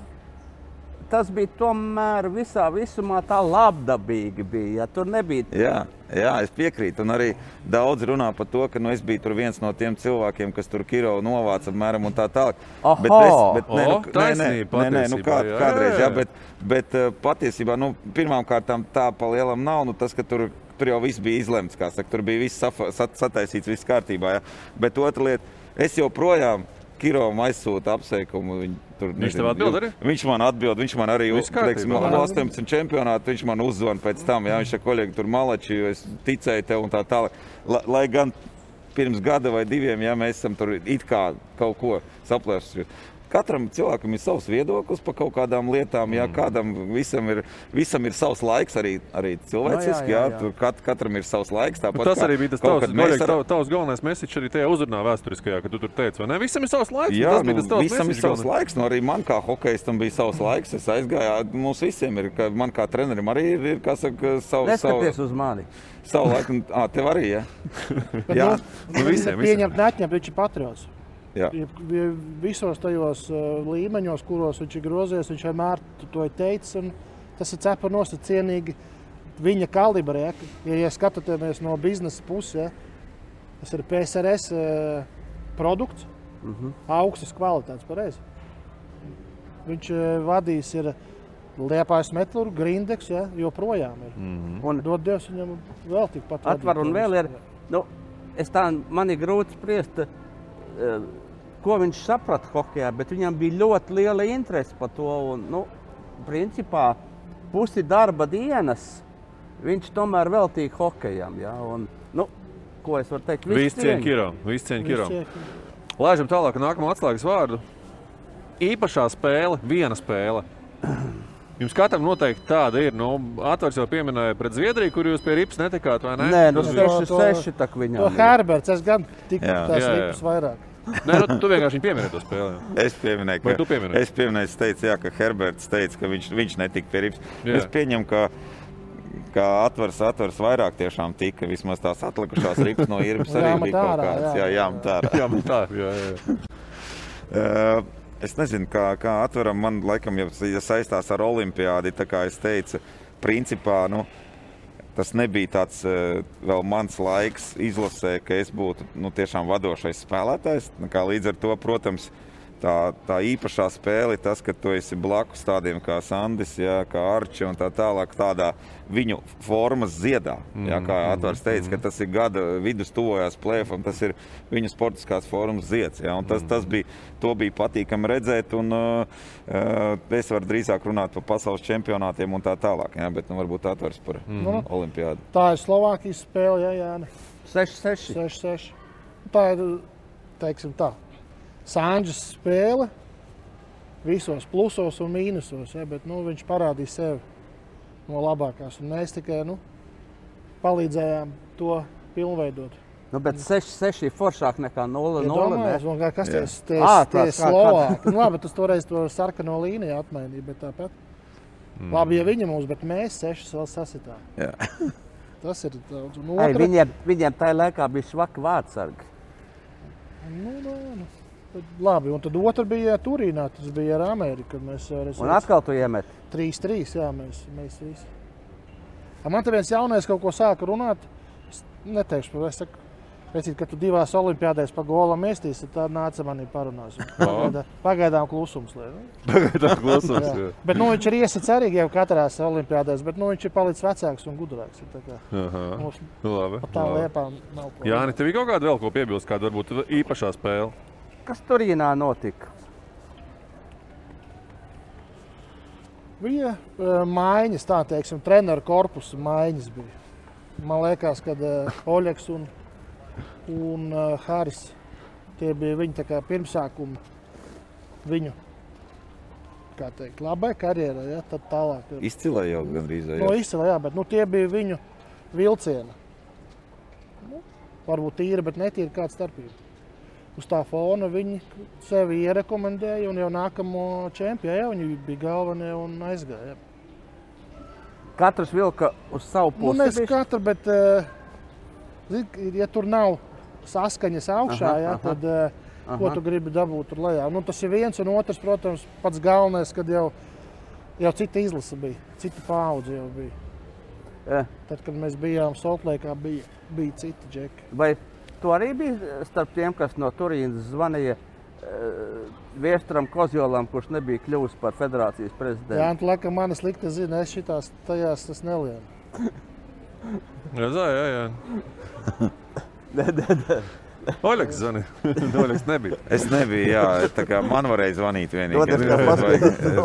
tas bija tomēr visā visumā tā labdabīgi. Bija, ja? Tur nebija jā, jā, es piekrītu. Un arī daudz runā par to, ka nu, es biju tur viens no tiem cilvēkiem, kas tur Kirovu novāca apmēram tā tālāk. Aha! Bet es, bet, nē, O, nu, nē, nē, nē, nē, nu, kā, jā, kādreiz, jā. bet, bet eh, patiesībā nu, pirmām kārtām tā pa lielam nav. Nu, tas, ka tur, tur jau viss bija izlemts, saka, tur bija viss sat, sataisīts, viss kārtībā. Jā. Bet otra lieta, es joprojām Kirovam aizsūtu apsveikumu. Viņ, tur, Viņš tev atbild arī? Viņš man atbild, viņš man arī teiksim, kārtībā. uz 18 čempionātu, viņš man uzzvan pēc tam, ja viņš saka, kolēģi, tur malači, jo es ticēju tev un tā tālāk. La, lai gan pirms gada vai diviem, ja mēs esam tur it kā kaut ko saplēsuši. Katram cilvēkam ir savs viedoklis par kaut kādām lietām. Jā, kādam visam ir, visam ir savs laiks, arī, arī cilvēciski. jā, Jā, jā. Tur kat, katram ir savs laiks. Tāpat tas kā arī bija tas tavs, mēs ar- tav, tavs galvenais mesiķis arī tajā uzrunā vēsturiskajā, kad tu tur teici, vai ne? Visam ir savs laiks. un Jā, tas bija nu, tas tavs visam ir savs laiks. Nu, arī man kā hokeistam bija savs laiks. Es aizgāju. Mums visiem ir, ka man kā trenerim arī ir, ir kā saka, savu, savu, neskaties uz mani. savu laiku. Un, ā, tev arī, jā. Bet, jā. Nu, visiem, visiem. Pieņemt, neatņemt, viņš ir patriots. Visos tajos uh, līmeņos, kuros viņš ir grozies, viņš vienmēr to ir teicis. Tas ir cepuri nosacījīgi viņa kalibrē. Ja, ja, skatāmies no biznesa puses, ja, tas ir PSRS uh, produkts, uh Mhm. -huh. augstas kvalitātes. Pareizi. Viņš uh, vadīs ir Liepājas metālu, Grindeks, ja, joprojām ir. Mm. Un Dod Dievs viņam vēl tikpat. Atvar un vēl ir. Nu, es tā, man ir grūti spriest, eh, ko viņš saprata hokeja, bet viņam bija ļoti liela interese par to. Un, nu, principā pusi darba dienas viņš tomēr veltīja hokejam. Ja? Un, nu, ko es varu teikt? Viss cieņa. Kiram. Kiram. Laižam tālāk, nākamā atslēgas vārdu. Īpašā spēle, viena spēle. Jums katram noteikti tāda ir. Nu, Atvars jau pieminēja pret Zviedriju, kur jūs pie rips netikāt, vai ne? Nē, nu, Tas bija- to- 6, to- 6 tak To viņam. ir. Herberts, es gan tiku Jā. tās Jā, jā. ripas vairāk. Nē, nu, tu vienkārši viņu pieminēji to spēli. Es pieminēju, ka, tu pieminēji? es pieminēju, es teicu, jā, ka Herberts teica, ka viņš, viņš netika pie rips. Jā. Es pieņemu, ka, ka atvars, atvars vairāk tiešām tika. Vismaz tās atlikušās rips no īrpas arī bija kaut kādas. Jā, jā. jāmet ārā. Jā, tā. Jā, jā, jā. Uh, Es nezinu, kā, kā atveram. Man laikam jau ja saistās ar olimpiādi. Tā kā es teicu, principā nu, tas nebija tāds uh, vēl mans laiks izlasē, ka es būtu nu, tiešām vadošais spēlētājs. Līdz ar to, protams, tā, tā īpašā spēle tas, ka tu esi blakus tādiem kā Sandis, jā, kā Arčs un tā tālāk. Tādā viņu formas ziedā. Jā, kā Atvars teica, ka tas ir gada vidus, tuvojās plēfam, tas ir viņa sportiskās formas zieds. Un tas, tas bija, to bija patīkami redzēt. Un, uh, es varu drīzāk runāt par pasaules čempionātiem un tā tālāk. Jā, bet nu, varbūt Atvars par Nu, olimpiādu. Tā ir Slovākijas spēle, jā, jā. 6, 6. 6-6. Tā ir, teiksim tā, Sāņģis spēle visos plusos un mīnusos, ja, bet nu, viņš parādīja sevi no labākās. Un mēs tikai nu, palīdzējām to pilnveidot. Nu, bet 6 ir foršāk nekā 0. Iedomājies, un kā- kas tie Jā. tie- Ā, tie tās kā- Slovāki? Nu, Labi, tas toreiz to sarkano līniju atmainīja, bet tāpat. Mm. Labi, ja viņi mums, bet mēs sešus vēl sasitām. Tas ir daudz. Ai, otra- viņiem, viņiem tajā laikā bija švaki vārdsargi. Nu, nu, nu. Labi, un tad otra bija Turīnā, tas bija ar Ameriku, mēs jau Un atkal tu iemet. 3-3, jā, mēs, mēs visi. A, Man te viens jaunais kaut ko sāka runāt, es neteikšu, bet es saku, Pēc kad tu divās olimpiādēs pa golam mēstīsi, tad nāca manī parunās. Pagaidām, pagaidām klusums. Nu. Pagaidām klusums, Jā. jā. Bet nu, viņš ir iesa cerīgi jau katrās olimpiādēs, bet nu, viņš ir palicis vecāks un gudrāks. Tā kā. Mums Labi. tā labi. liepām nav ko. Jāni, tev ir kaut kāda vēl ko piebilst, kāda varbūt īpašā spēle? Kas Turīnā notika? Bija uh, maiņas, tā teiksim, treneru korpusa maiņas bija. Man liekas, ka uh, Oļegs un, un uh, Haris tie bija kā pirmsākumi viņu, kā teikt, labai karjerai, ja, tad tālāk. Izcilē jau gandrīz. vai No jau? izcila, jā, bet nu, tie bija viņu vilcieni. Nu, varbūt tīri, bet netīri kāda starpība. Uz tā fona viņi sevi ierekomendēja, un jau nākamo čempionu jau viņi bija galvenie un aizgāja. Katrs vilka uz savu Nu, pusi. mēs bišķi? katru, bet, eh, ja tur nav saskaņas augšā, Aha, aha. tad eh, ko Aha. tu gribi dabūt tur lejā? Nu, tas ir viens un otrs, protams, pats galvenais, kad jau, jau cita izlase bija, cita paudze jau bija. Jā. Tad, kad mēs bijām Saltlēkā, bija, bija citi džeki. Tu arī biji starp tiem, kas no Turīnas zvanīja uh, Viesturam Kozjolam, kurš nebija kļuvis par federācijas Jā, prezidentu? un tu laikam mani slikti zini, es šitās tajās tas nelienu. Jā, jā, jā. Oļegs zvanīja. Oļegs nebija. Es nebiju, jā, tā kā man varēja zvanīt vienīgi.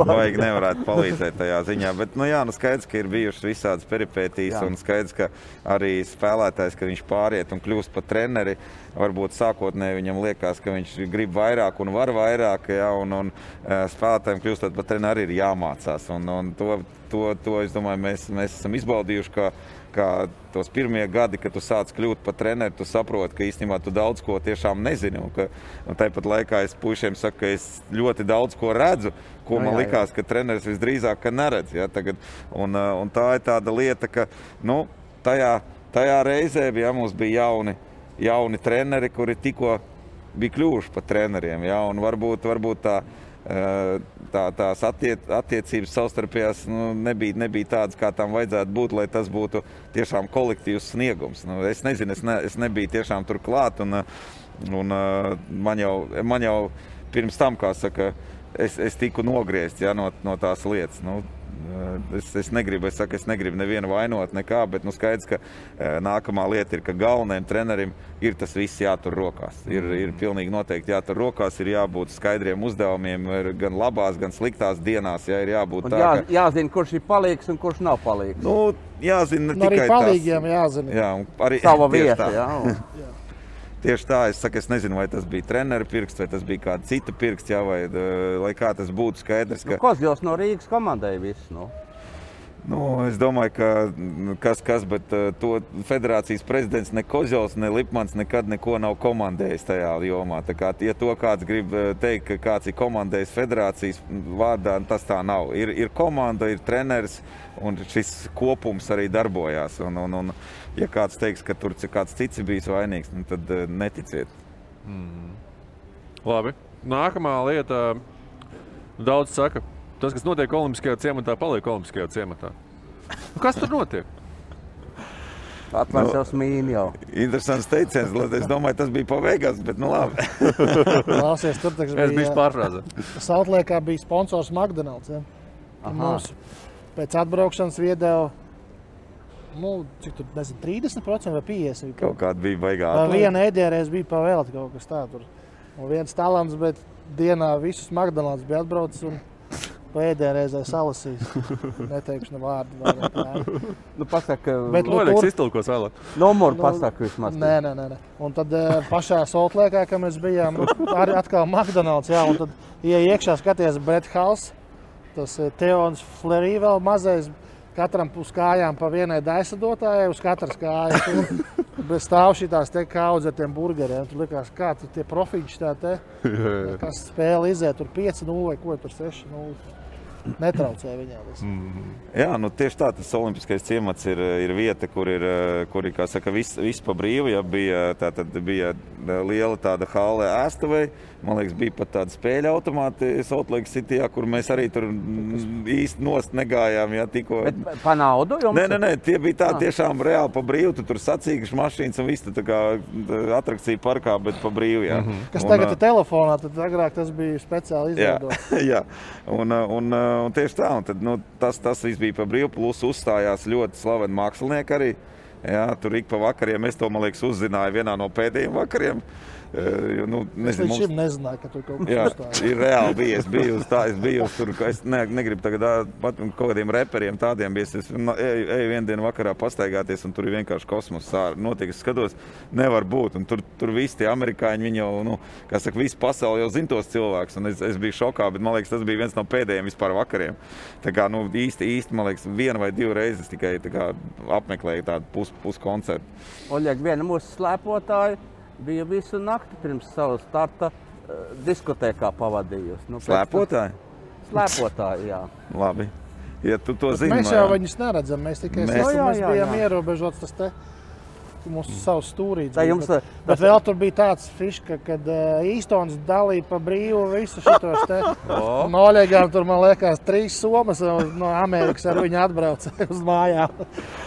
Baigi nevarētu palīdzēt tajā ziņā. Bet, nu jā, nu skaidrs, ka ir bijušas visādas peripētīs un skaidrs, ka arī spēlētājs, kad viņš pāriet un kļūst par treneri, varbūt sākotnēji viņam liekas, ka viņš grib vairāk un var vairāk, jā, un, un spēlētājiem kļūstot par treneri arī ir jāmācās. Un, un to, to, to, es domāju, mēs, mēs esam izbaudījuši, ka kā tos pirmie gadi, kad tu sāc kļūt par treneri, tu saproti, ka īstenībā tu daudz ko tiešām nezini. Un, ka, un tāpat laikā es puišiem saku, ka es ļoti daudz ko redzu, ko Nu, man jā, jā. likās, ka treneris visdrīzāk ka neredz. Ja, tagad, un, uh, un tā ir tāda lieta, ka nu, tajā, tajā reizē ja, mums bija jauni, jauni treneri, kuri tikko bija kļuvuši par treneriem. Ja, varbūt, varbūt tā, eh, tā, tās attiec, attiecības savstarpējās nu, nebija, nebija tādas, kā tām vajadzētu būt, lai tas būtu tiešām kolektīvs sniegums. Nu, es nezinu, es, ne, es nebiju tiešām tur klāt. Un, un, man, jau, man jau pirms tam, kā saka, es, es tiku nogriezts ja, no, no tās lietas. Nu, Es, es negribu, es saku, es negribu nevienu vainot, nekā, bet nu, skaidrs, ka e, nākamā lieta ir, ka galvenajam trenerim ir tas viss jātur rokās. Ir, ir pilnīgi noteikti jātur rokās, ir jābūt skaidriem uzdevumiem, gan labās, gan sliktās dienās. Jā, ir jābūt Un tā, jā, ka, jāzina, kurš ir palīgs un kurš nav palīgs. nu, jāzina ne arī tikai palīgiem jāzina. Jā, arī Sava vieta. Jā, un, Tieši tā, es saku, es nezinu, vai tas bija treneru pirksts, vai tas bija kāda cita pirksts, jā, vai lai kā tas būtu skaidrs. nu, Ka, Kozjos no Rīgas komandai viss. Nu. Nu, es domāju, ka mm, kas, kas, bet to federācijas prezidents ne Kozels, ne Lipmans nekad neko nav komandējis tajā jomā. Tā kā, ja to kāds grib teikt, ka kāds ir komandējis federācijas vārdā, tas tā nav. Ir, ir komanda, ir treneris, un šis kopums arī darbojās. Un, un, un, ja kāds teiks, ka tur kāds cits ir bijis vainīgs, nu, tad uh, neticiet. Labi. Nākamā lieta. Daudz saka, tas, kas notiek Olimpiskajā ciematā, paliek Olimpiskajā ciematā. Nu, kas tur notiek? Atvērt Nu, sev smīnu jau. Interesants teiciens, es domāju, tas bija paveikts, bet nu labi. Klausies, tur taču Es biju bija. pārfrāzē. Saltlēkā bija sponsors McDonald's. Ja? Mums pēc atbraukšanas viedēja nu, cik tur, nezinu, 30% vai 50%. Kaut kāda bija baigā. Viena ēdierēs bija pavēlta kaut kas tāds. Un viens talants, bet dienā visus McDonald's bija atbraucis un pa ēdierēzē salasījis. Neteikšu ne vārdu. vairāk. Nu, pasaka, Bet, nu, tur- iztulkos vēlāk. numuru nu, pasaka vismaz. Nē, nē, nē. Un tad eh, pašā Saltlēkā, kad mēs bijām, nu, arī atkal McDonald's. Jā, un tad ieej iekšā skaties Brett House. Tas eh, Teons Flerī vēl mazais. Katram uz kājām pa vienai daisadotājai, uz katras kājas. Tur stāv šī tās te kaudzes ar tiem burgeriem. Tur likās, kā tur tie profiņš tā te. Kas spēle iziet, tur 5-0 vai ko tur 6-0. Netraucē viņām. Mm. Jā, nu tieši tā, tas olimpiskais ciemats ir, ir vieta, kur ir, kur ir saka, viss, viss pa brīvu. Ja bija, tā bija liela tāda hāle ēstuvei. Man liekas, bija pat tāda spēļu automāti Saltlake City, kur mēs arī tur īsti nost negājām. Ja, tikko... Bet pa naudu? Jums? Nē, nē, nē, tie bija tā tiešām reāli pa brīvu. Tu tur sacīgas mašīnas un viss tā kā atrakcija parkā, bet pa brīvu. Jā. Mm -hmm. Kas tagad ir telefonā, tad agrāk tas bija speciāli izveidots. Jā, jā. Un, un, un tieši tā, un tad, nu, tas, tas viss bija pa brīvu, plus uzstājās ļoti slaveni mākslinieki arī. Jā, tur ik pa vakariem es to, man liekas, uzzināju vienā no pēdējiem vakariem. Jo, nu, nezinu, es mums... nezināju, ka tur kaut kas tāds ir. Reāli bija. Es biju uz tā, es biju uz tur, es ne, negribu tagad pat kaut kādiem reperiem tādiem bijis. Es eju, eju vienu dienu vakarā pastaigāties, un tur ir vienkārši kosmos sāra. Notiek, es skatos, nevar būt. Un tur, tur visi tie amerikāņi, viņi jau, nu, kā saka, visi pasauli jau zina tos cilvēkus. Un es, es biju šokā, bet man liekas, tas bija viens no pēdējiem vispār vakariem. Tā kā, nu, īsti, īsti, man liekas, viena vai divas reizes tikai kā, apmeklēju tādu puskoncertu. Pus Oļeg, viena mūsu slēpotāja bija visu nakti pirms savas starta uh, diskotēkā pavadījusi. Nu, Slēpotāji? Slēpotāji, jā. Labi. Ja tu to zini, mēs jau jā. viņus neredzam. Mēs tikai mēs, no, jā, mēs jā, bijām jā. ierobežots. Tas te mūsu savs stūrītis. Jums, bet, bet tas... vēl tur bija tāds fiška, kad uh, Īstons dalīja pa brīvu visu šitos te. oh. Noļēgām tur, man liekas, trīs somas no Amerikas ar viņu atbrauca uz mājām.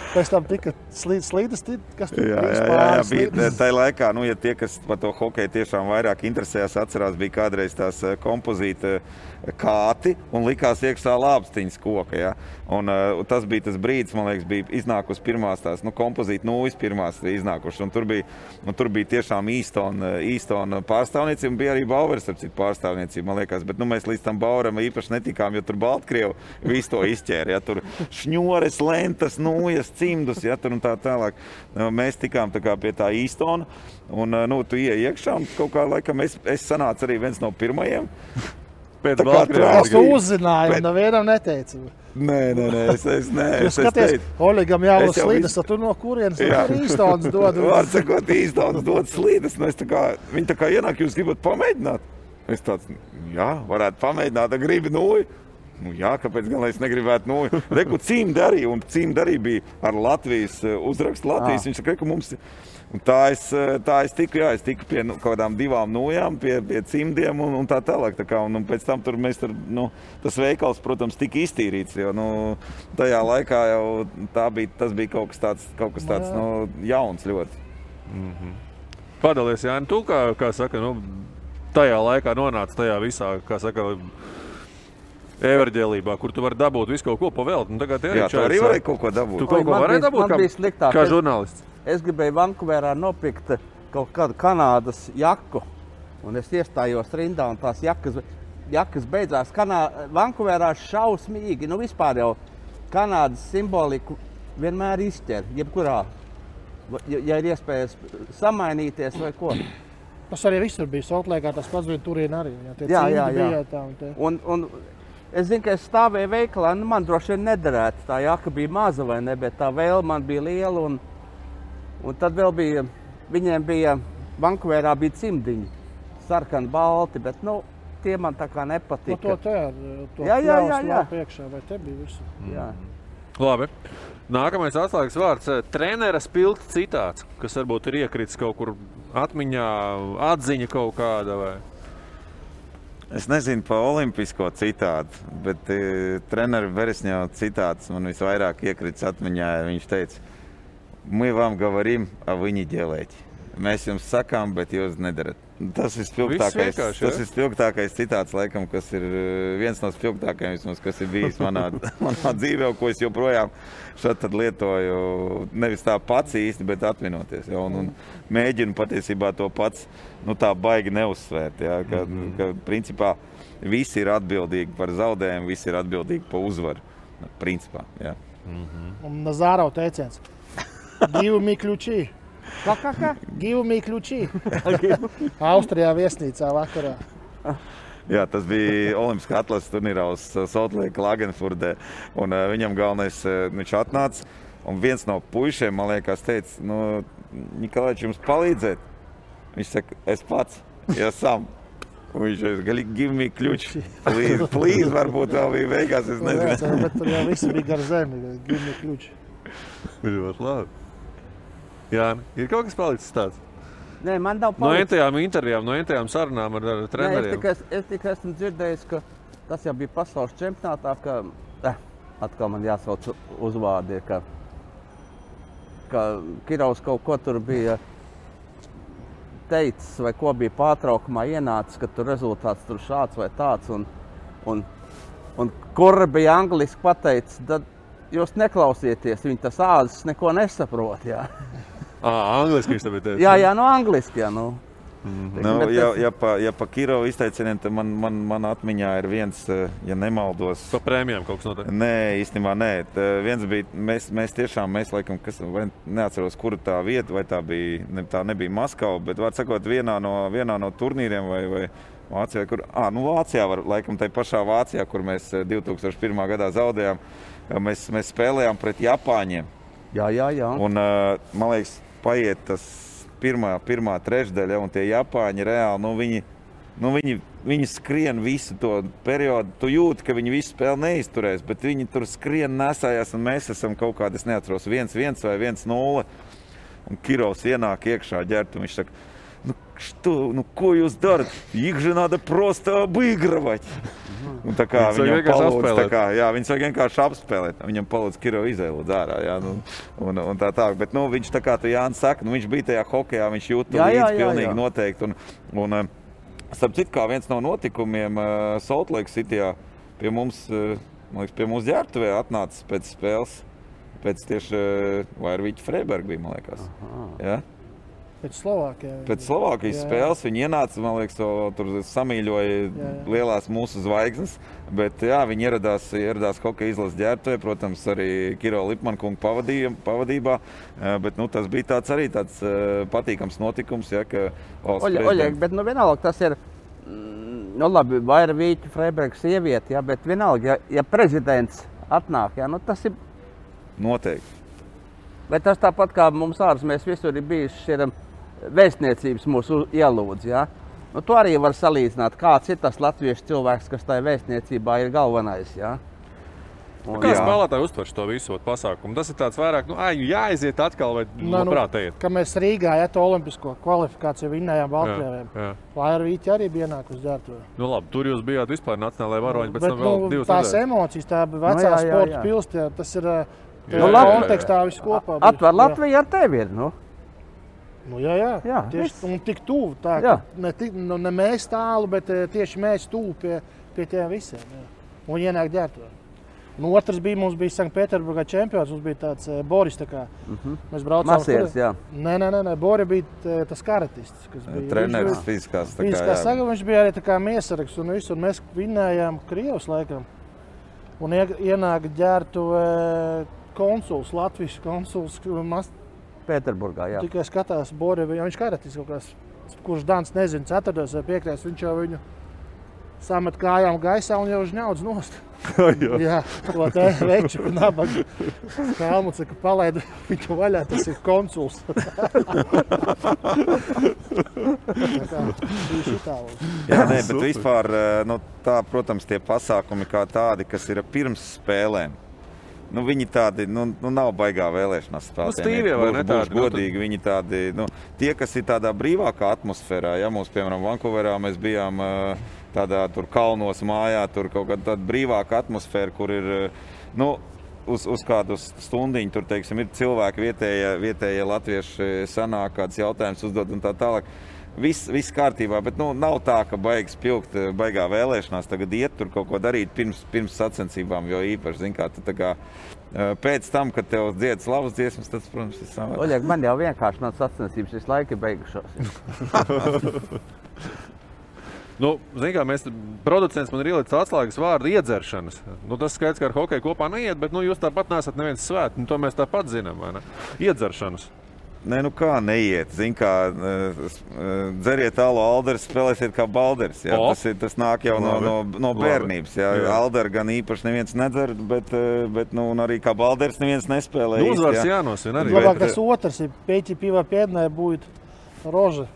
Pēc tam tika slīdes, kas tur bija. Jā, jā, jā, bija tā laikā, nu, ja tie, kas par to hokeju tiešām vairāk interesējās, atcerās, bija kādreiz tās kompozīta kāti un likās iekšā lāpstiņas koka. Ja? Un, uh, tas bija tas brīdis, man liekas, bija iznākusi pirmās tās nu, kompozīta nūjas, pirmās iznākušas. Tur bija, nu, tur bija tiešām īstona, īstona pārstāvniecība, un bija arī Bauers pārstāvniecība, man liekas. Bet nu, mēs līdz tam Baueram īpaši netikām, jo tur Baltkrievi visu to izķēra. Ja? Tur šņores, lentas, nūjas, cimdus, ja? tur un tā tālāk. Nu, mēs tikām tā pie tā īstona. Un, nu, tu ienāc iekšā, un kaut kā laikam es, es sanācu arī viens no pirmajiem. Pēc tam tu uzzināji, bet... un nevienam neteici. Nē, nē, nē, es, es, nē, es, es skaties, Oligam jābūt slīdes, tad tu no kurienes jā. īstons dod. Vārds sakot, īstons dod slīdes, nu es tā kā, viņi tā kā ienāk, jūs gribat pamēģināt? Es tāds, jā, varētu pamēģināt, gribi nūju. Nu, jā, kāpēc gan es negribētu nūju? Reku cīmdi arī, un cīmdi arī bija ar Latvijas eh, uzrakstu Latvijas. Ah. Viņš saka, ka mums ir Un tā es, tā es tiku, jā, es tiku pie nu, kaut kādām divām nojām, pie, pie cimdiem un, un tā tālāk. Tā kā, un, un pēc tam tur mēs tur, nu, tas veikals, protams, tika iztīrīts. Jo nu, tajā laikā jau bija, tas bija kaut kas tāds, kaut kas tāds nu, jauns ļoti. Mm -hmm. Padalies, Jānis, tu kā, kā saka, nu, tajā laikā nonāca tajā visā, kā saka, Everģēlībā, kur tu vari dabūt visu kaut ko pavēlēt. Nu, tagad jā, tu arī varēji kaut ko dabūt. Tu kaut ko varēji dabūt kā, kā žurnālists. Es gribēju Vankūverā nopirkt kaut kādu Kanādas jaku. Un es iestājos rindā, un tās jakas, jakas beidzās. Kanā, Vankūverā šausmīgi. Nu, vispār jau Kanādas simboliku vienmēr izķer. Jebkurā, ja, ja ir iespējas samainīties vai ko. Tas arī visur bija. Saltlēkā tas pats bija turien arī. Jā, jā, jā. jā. Tā, un, te... un, un es zinu, ka es stāvēju veikalā. Nu, man droši vien nederētu. Tā jaka bija maza vai ne, bet tā vēl man bija liela. Un, Un tad vēl bija, viņiem bija, Vankūverā bija cimdiņi, sarkani, balti, bet nu, tie man tā kā nepatika. No to tā, to jā, jā, jā, jā. Priekšā, vai te bija visu? Mm. Labi. Nākamais atslēgas vārds - treneris pilns citāts, kas varbūt ir iekritis kaut kur atmiņā, atziņa kaut kāda. Vai? Es nezinu par olimpisko citātu, bet e, uh, treneris Veresņevs citāts man visvairāk iekritis atmiņā. Viņš teica, mēs vam gavarim, a viņi ģēlēt. Mēs jums sakām, bet jūs nedarat. Tas ir spilgtākais, tas ir spilgtākais citāts, laikam, kas ir eh, viens no spilgtākajiem, vismaz, kas ir bijis manā, manā dzīvē, ko es joprojām lietoju. Nevis tā pats īsti, bet atminoties. Ja, un, un mēģinu patiesībā to pats nu, tā baigi neuzsvērt. Ja, ka, mm -hmm. ka, principā, visi ir atbildīgi par zaudējumu, visi ir atbildīgi par uzvaru. Principā, ja. mm -hmm. Un Nazārau teiciens. Give me Vakakā? Gīvumī kļučī. Austrijā viesnīcā vakarā. Jā, tas bija Olimpiskā atlases turnīrā uz eh, Sotlīka Lagenfurdē. Un eh, viņam galvenais, eh, viņš atnāca. Un viens no puišiem, man liekas, teica, nu, Nikolaič, jums palīdzēt? Viņš saka, es pats, ja sam. Un viņš ir galīgi gimni kļuči. Plīz, plīz, varbūt vēl bija beigās, es nu, nezinu. Bet tur jau visi bija gar zemi, gimni kļuči. Ļoti labi. Jā, ir kaut kas palicis tāds. Nē, man nav No palicis. entajām intervijām, no entajām sarunām ar, ar Nē, es, treneriem. tikai, es tikai esmu dzirdējis, ka tas jau bija pasaules čempionātā, ka eh, atkal man jāsauc uzvārdi, ka, ka Kirovs kaut ko tur bija teicis, vai ko bija pārtraukumā ienācis, ka tur rezultāts tur šāds vai tāds. Un, un, un kur bija angliski pateicis, tad jūs neklausieties, viņi tas āzis neko nesaprot. Jā, Ah, angliski viņš tev teica. jā, jā no angliski. Jā, nu. Nu, Bet ja, es- ja pa, ja pa Kirovu izteicieniem, tad man, man, man atmiņā ir viens, eh, ja nemaldos. Pa prēmijām kaut kas notiek. Nē, īstenībā nē. Tā viens bija, mēs, mēs tiešām, mēs laikam, kas, neatceros, kura tā vieta, vai tā bija, ne, tā nebija Maskava, bet, var sakot, vienā no, vienā no turnīriem vai, vai Vācijā, kur, ā, nu Vācijā var, laikam, tai pašā Vācijā, kur mēs eh, 2001. gadā zaudējām, eh, mēs, mēs spēlējām pret Japāņiem. Jā, jā, jā. Un, man liekas, paiet tas pirmā, pirmā trešdaļa, un tie Japāņi reāli, nu, viņi, nu, viņi, viņi skrien visu to periodu. Tu jūti, ka viņi visu spēli neizturēs, bet viņi tur skrien, nesājās, un mēs esam kaut kādi, es neatceros, viens, viens vai viens nulle. Un Kirovs ienāk iekšā ģērbtu, un viņš saka, nu, что, ну, ko jūs darat? Их же надо просто обыгрывать. Un tā kā viņam vienkārši palūdz, tā kā, jā, viņus vajag vienkārši apspēlēt. Viņam palīdz Kiro izēlot ārā. Jā, nu, un, un tā tā. Bet nu, viņš tā kā tu Jānis saka, nu, viņš bija tajā hokeja, viņš jūtas Jā, jā, līdzi jā, pilnīgi jā. noteikti. Un, un, um, starp citu, kā viens no notikumiem uh, Saltlake Cityjā pie mums, uh, man liekas, pie mums ģērbtuvē atnācis pēc spēles. Pēc tieši uh, Vairvīķa Freiberga bija, man liekas. Ja? Pēc Slovākijas. Pēc Slovākijas Jā. spēles viņi ienāca, man liekas, tur samīļoja jā. lielās mūsu zvaigznes. Bet jā, viņi ieradās, ieradās hokeja izlases ģērbtuvē, protams, arī Kiro pavadīja- pavadībā. Eh, Bet nu, tas bija tāds arī tāds eh, patīkams notikums, ja, ka valsts Oļ, prezidents- bet nu, vienalga tas ir. Nu, labi, vairāk vīķa, Freibergs sieviete, ja, bet vienalga, ja, ja prezidents atnāk, ja, nu, tas ir. Noteikti. Bet tas tāpat kā mums ārzemēs visur ir bijis ir um, vēstniecības mūsu ielūdz. Ja. Nu, to arī var salīdzināt, kāds ir tas latviešu cilvēks, kas tajā vēstniecībā ir galvenais. Ja. Un, Kā spēlētāji uztver šo visu pasākumu? Tas ir tāds vairāk, nu, ai, jāaiziet atkal, vai Nu, nu, labprāt ejiet. Kad mēs Rīgā ja, to olimpisko kvalifikāciju vinnējām Baltkrieviem, jā. Vairāk vīķi arī bija ienākusi ģērbtuvē. Nu, labi, tur jūs bijāt vispār nacionālajā varoņā, pēc Bet, tam vēl nu, divas tās nedēļas. emocijas, tā bija Nu, vecā jā, jā, sporta pilsēta. Tas ir uh, Jā, kontekstā viss kopā. Atver. Latviju ar tevi ir. Nu. Nu, jā, jā. Jā, tieši viss. un tik tuvu. Tā, ne, tik, nu, ne mēs tālu, bet eh, tieši mēs tuvu pie, pie tiem visiem. Jā. Un ienāk ģērbtuvē. Un otrs bija, mums bija Sanktpēterburgā čempions. Mums bija tāds uh, Boris. Tā kā, Mhm. mēs braucām turieni. jā. Nē, nē, nē, nē. Boris bija t- tas karatists. Treneris fiziskās. tā kā, Fiziskā jā. saga, viņš bija arī miesargs un visu. Un mēs vinnējām Krievijas laikam. Un ie- ienāk ģērbtu konsuls, Latvijas konsuls. Mas, Pēterburgā. Jā. tikai skatās, Boris, viņš karatis kaut kāds, kurš Dans nezina, 4. vai 5. viņš jau viņu samet kājām gaisā un jau žņaudz nost. Jā, to te veču, ka nabaga. Kalmuts, ka palaida viņu vaļā, tas ir konsuls. Jā, nē, bet vispār, eh, nu, tā, protams, tie pasākumi kā tādi, kas ir pirms spēlēm. Nu, viņi tādi nu, nu, nav baigā vēlēšanās spēlēt. stīvie, vai ne tādi? Nu, Godīgi, viņi tādi, nu, tie, kas ir tādā brīvākā atmosfērā, ja mums, piemēram, Vankūverā mēs bijām tādā tur kalnos mājā, tur kaut kāda brīvāka atmosfēra, kur ir, nu, uz, uz kādu stundu tur teiksim, ir cilvēki, vietējie, vietējie latvieši, sanāk kāds jautājums uzdod un tā tālāk. Viss, viss kārtībā, bet nu, nav tā, ka baigs pilgt, eh, baigā vēlēšanās, tagad iet tur kaut ko darīt pirms, pirms sacensībām. Jo īpaši, zin, kā, tu kā, eh, pēc tam, kad tev dziedas slavas dziesmas, tas, protams, ir savādāk. Oļeg, man jau vienkārši manas sacensības visu laiku ir beigušās. Nu, zin, kā, mēs, producents man ir ielicis atslēgas vārdu iedzeršanas. Nu, tas skaidrs, ka ar hokeju kopā neiet, bet nu, jūs tāpat neesat neviens svēts. Nu, to mēs tāpat zinām. Iedzeršanas. Nē, nu kā neiet. Zin, kā, eh, s- eh, dzeriet tālu alderi, spēlēsiet kā balders. Jā. O. Tas, ir, tas nāk jau no, Labi. no, no Labi. bērnības. Jā. Jā. Alderi gan īpaši neviens nedzer, bet, eh, bet nu, un arī kā balders neviens nespēlē. Nu, īsti, uzvars jā. jānosvin arī. Labāk Bet- tas otrs ir pēķi pīvā piednē būt roža.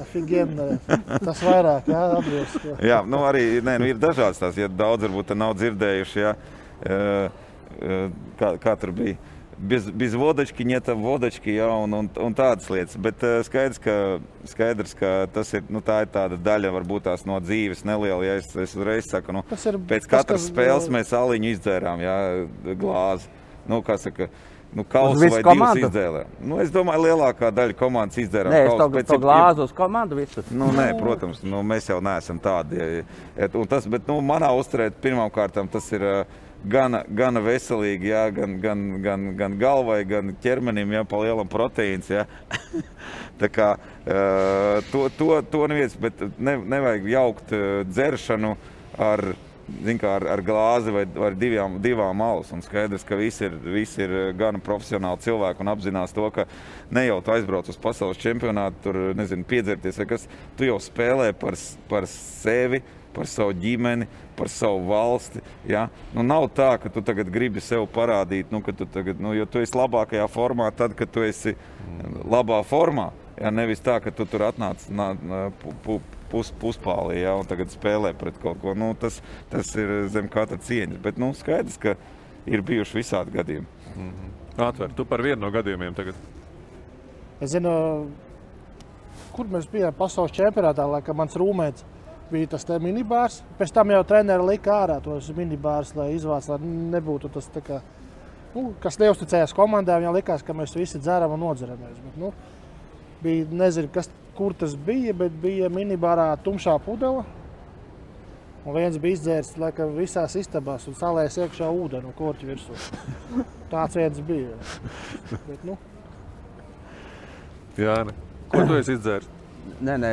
Офигенно. Tas vairāk, jā, atbilst. jā. Jā, nu arī nē, nu ir dažādas tās, ja daudz varbūt te nav dzirdējuši, jā, eh, eh, kā, kā tur bija. Bez, bez vodački, ņeta vodački, jā, un, un, un tādas lietas. Bet eh, skaidrs, ka, skaidrs, ka tas ir, nu, tā ir tāda daļa varbūt tās no dzīves neliela. Ja es, es uzreiz saku, nu, Tas ir pēc tas, katras kas, spēles mēs aliņu izdzērām, jā, glāzi. Nu, kā saka, nu, kausu vai divas komandu? izdzērām. Nu, es domāju, lielākā daļa komandas izdzērām. Nē, kausu, to, bet to ir- glāzu uz komandu visu. Nu, nē, protams, nu, mēs jau neesam tādi. ja- ja- Tas, bet nu, manā uzturē pirmām kārtām tas ir ā, gana, gana veselīgi, jā, gan, gan, gan, gan galvai, gan ķermenim, ja pa lielam proteīns. Jā. Tā kā ā, to, to, to neviens, bet ne, nevajag jaukt ā, dzeršanu ar. Kā ar, ar glāzi vai, ar divām, divām alus. Un skaidrs, ka visi ir, visi ir ā, gan profesionāli cilvēki un apzinās to, ka ne jau tu aizbrauc uz pasaules čempionātu, tur nezinu, piedzerties vai kas. Tu jau spēlē par, par sevi, par savu ģimeni, par savu valsti. Ja? Nu, nav tā, ka tu tagad gribi sev parādīt, nu, ka tu tagad, nu, tu esi labākajā formā, tad, kad tu esi labā formā. Ja? Nevis tā, ka tu tur atnāc nā, pu, pu, pus, puspālī ja? un tagad spēlē pret kaut ko. Nu, tas, tas ir zem katra cieņas. Bet nu, skaidrs, ka ir bijuši visādi gadījumi. Atver, tu par vienu no gadījumiem tagad. Es zinu, kur mēs bijām pasaules čempionātā, laikam mans rūmēts bija tas minibārs. Pēc tam jau treneri lika ārā tos minibārus, lai izvāc, lai nebūtu tas tā kā, nu, kas neusticējās komandām, jau likās, ka mēs visi dzeram un nodzeramies. Bet, nu, bija, nezinu, kas, kur tas bija, bet bija minibārā tumšā pudele. Un viens bija izdzēris laikam, visās istabās un salējis iekšā ūdeni un korķi virsū. Tāds viens bija. Bet, nu, Jā, ne. Ko tu esi izdzēris? Nē, nē.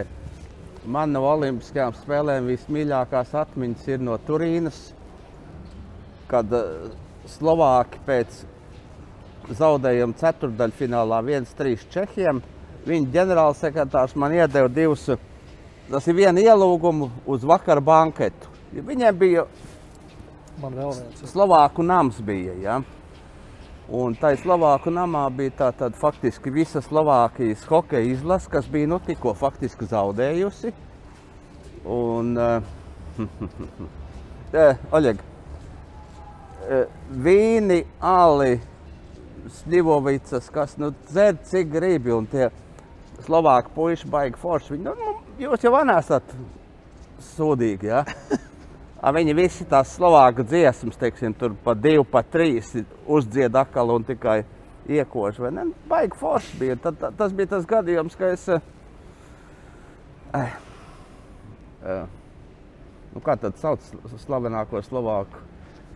Man no Olimpiskajām spēlēm vismīļākās atmiņas ir no Turīnas, kad uh, Slovāki pēc zaudējuma ceturdaļfinālā 1-3 Čehiem. Viņa ģenerālsekretārs man iedeva divus, tas ir viena ielūgumu uz vakara banketu. Viņiem bija. Slovāku nams bija. Ja? Un tajā Slovāku namā bija tā, tad, faktiski visa Slovākijas hokeja izlase, kas bija nu, tikko faktiski zaudējusi. Un, uh, Oļeg, uh, vīni, ali, Snivovicas, kas nu, dzer cik gribi, un tie Slovāki puiši baigi forši. Viņi, nu, nu, jūs jau nesat sūdīgi, ja? Viņi visi tās slovāku dziesmas, teiksim, tur pa divu, pa trīs uzdzied atkal un tikai iekož. vai ne? Baigi forši bija. Tad, tad, tas bija tas gadījums, ka es. eh, eh, nu, kā tad sauc slavenāko slovāku?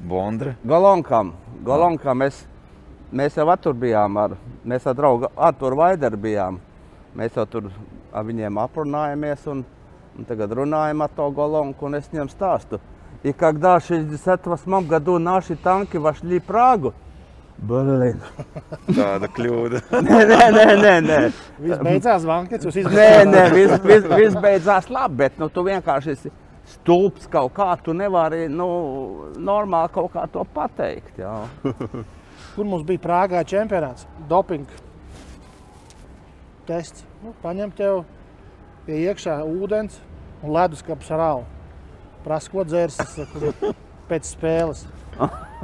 Bondra. Galonkam. Galonkam mēs, mēs jau tur bijām ar, mēs ar draugu Arturu Vaideru bijām. Mēs jau tur ar viņiem aprunājamies un, un tagad runājam ar to Golonku un es viņam stāstu. И когда в 68 году наши танки вошли в Прагу, Блин. Tāda kļūda. Nē, nē, nē, nē, nē. Viss beidzās bankets, jūs Nē, izgājāt. nē, viss vis, vis beidzās labi, bet nu, tu vienkārši esi stulbs kaut kā. Tu nevari nu, normāli kaut kā to pateikt. Jā. Kur mums bija Prāgā čempionāts? Doping tests. Nu, paņem tev pie iekšā ūdens un leduskapis ar alu. Prasa, ko dzērs es saku, pēc spēles.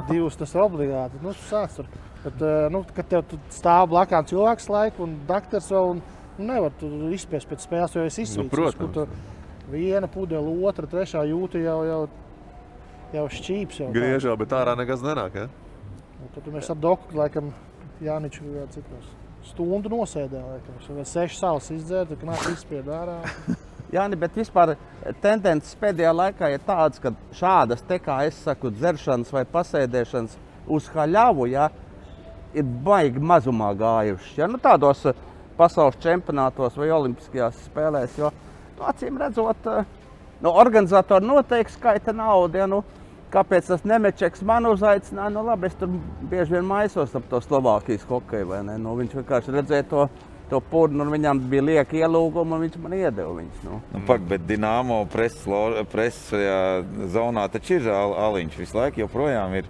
Divus tas obligāti. Nu, tu sāc tur. Bet, eh, nu, kad tev tu stāv blakām cilvēks laiku un daktars vēl un, nu, nevar tu izspiest pēc spēles, jo es izsvīcu. protams. Viena pudele, otra, trešā jūta jau, jau, jau šķīps. Jau tā. Griežā, bet ārā nekas nenāk. Ja? Un Tad mēs ar doktoru, laikam, kādā cikos stundu nosēdējām. Vai seši salas izdzēra, tad nāk izspied ārā. Jā, ne, bet vispār tendences pēdējā laikā ir tādas, ka šādas, te, kā es saku, dzeršanas vai pasēdēšanas uz haļavu, ja, ir baigi mazumā gājušas. Ja, nu, tādos eh, pasaules čempionātos vai olimpiskajās spēlēs, jo, nu, acīm redzot, eh, nu, organizatori noteikti skaita naudu. Ja, nu, kāpēc tas nemečeks man uzaicināja? Nu, labi, es tur bieži vien maisos ap to Slovākijas hokeju? Nu, viņš vienkārši redzēja to, to purnu, un viņam bija lieka ielūguma, un viņš man iedeva viņus. Nu. Nu, pak, bet Dienāmo preses šajā zonā taču ir al- aliņš visu laiku joprojām ir.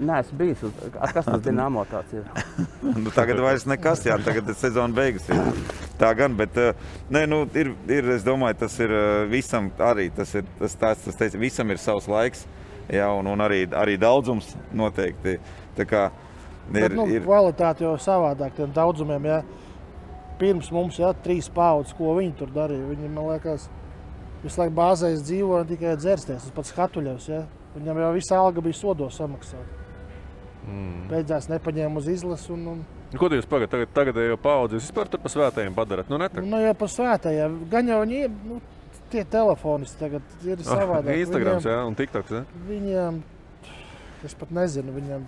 Nē, es biju. Kas tas Dienāmo tāds ir? Nu, tagad vairs nekas, jā, tagad sezona beigas. Ir. Tā gan, bet eh, nē, nu, ir, ir, es domāju, tas ir eh, visam arī, tas ir, tas, tas, tas teica, visam ir savs laiks, jā, un, un arī, arī daudzums noteikti. Tā kā Ir, ir, bet, nu, ir, kvalitāte jau savādāk tiem daudzumiem. Ja. Pirms mums ir trīs paudzes, ko viņi tur darīja. Viņi, man liekas, visu laiku bāzēs dzīvo un tikai dzersties. Tas pats Hatuļevs. Ja. Viņam jau visa alga bija sodos samaksāta. Mm. Beidzās nepaņēma uz izlases. Un, un, Nu, Ko jūs pagaidat? Tagad, tagad jau paudzi jūs vispār tur pa svētajiem padarat. Nu, nu, jau par svētajiem. Gan jau viņi ir nu, tie telefonisti tagad ir savādāk. Instagrams, Viņiem- jā, un TikToks. Ja? Viņiem, es pat nezinu, viņiem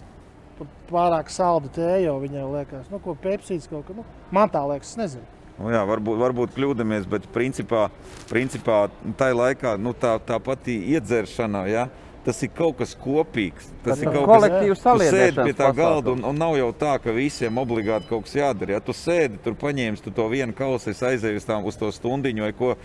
pārāk salda tēja jau viņiem liekas. Nu, ko pepsīts kaut kā. Nu, man tā liekas, es nezinu. Nu, jā, varbūt, varbūt kļūdāmies, bet principā, principā tā laikā nu, tā, tā pati iedzeršana. Ja? Tas ir kaut kas kopīgs. Tas Tas ir kaut kolektīvs kas tāds, sēdi pie saliedēšanas tā galda, un, un nav jau tā, ka visiem obligāti kaut kas jādara. Ja tu sēdi, tur paņēmis tu to vienu kausu, es aizēju uz, tām, uz to stundiņu, vai, ko,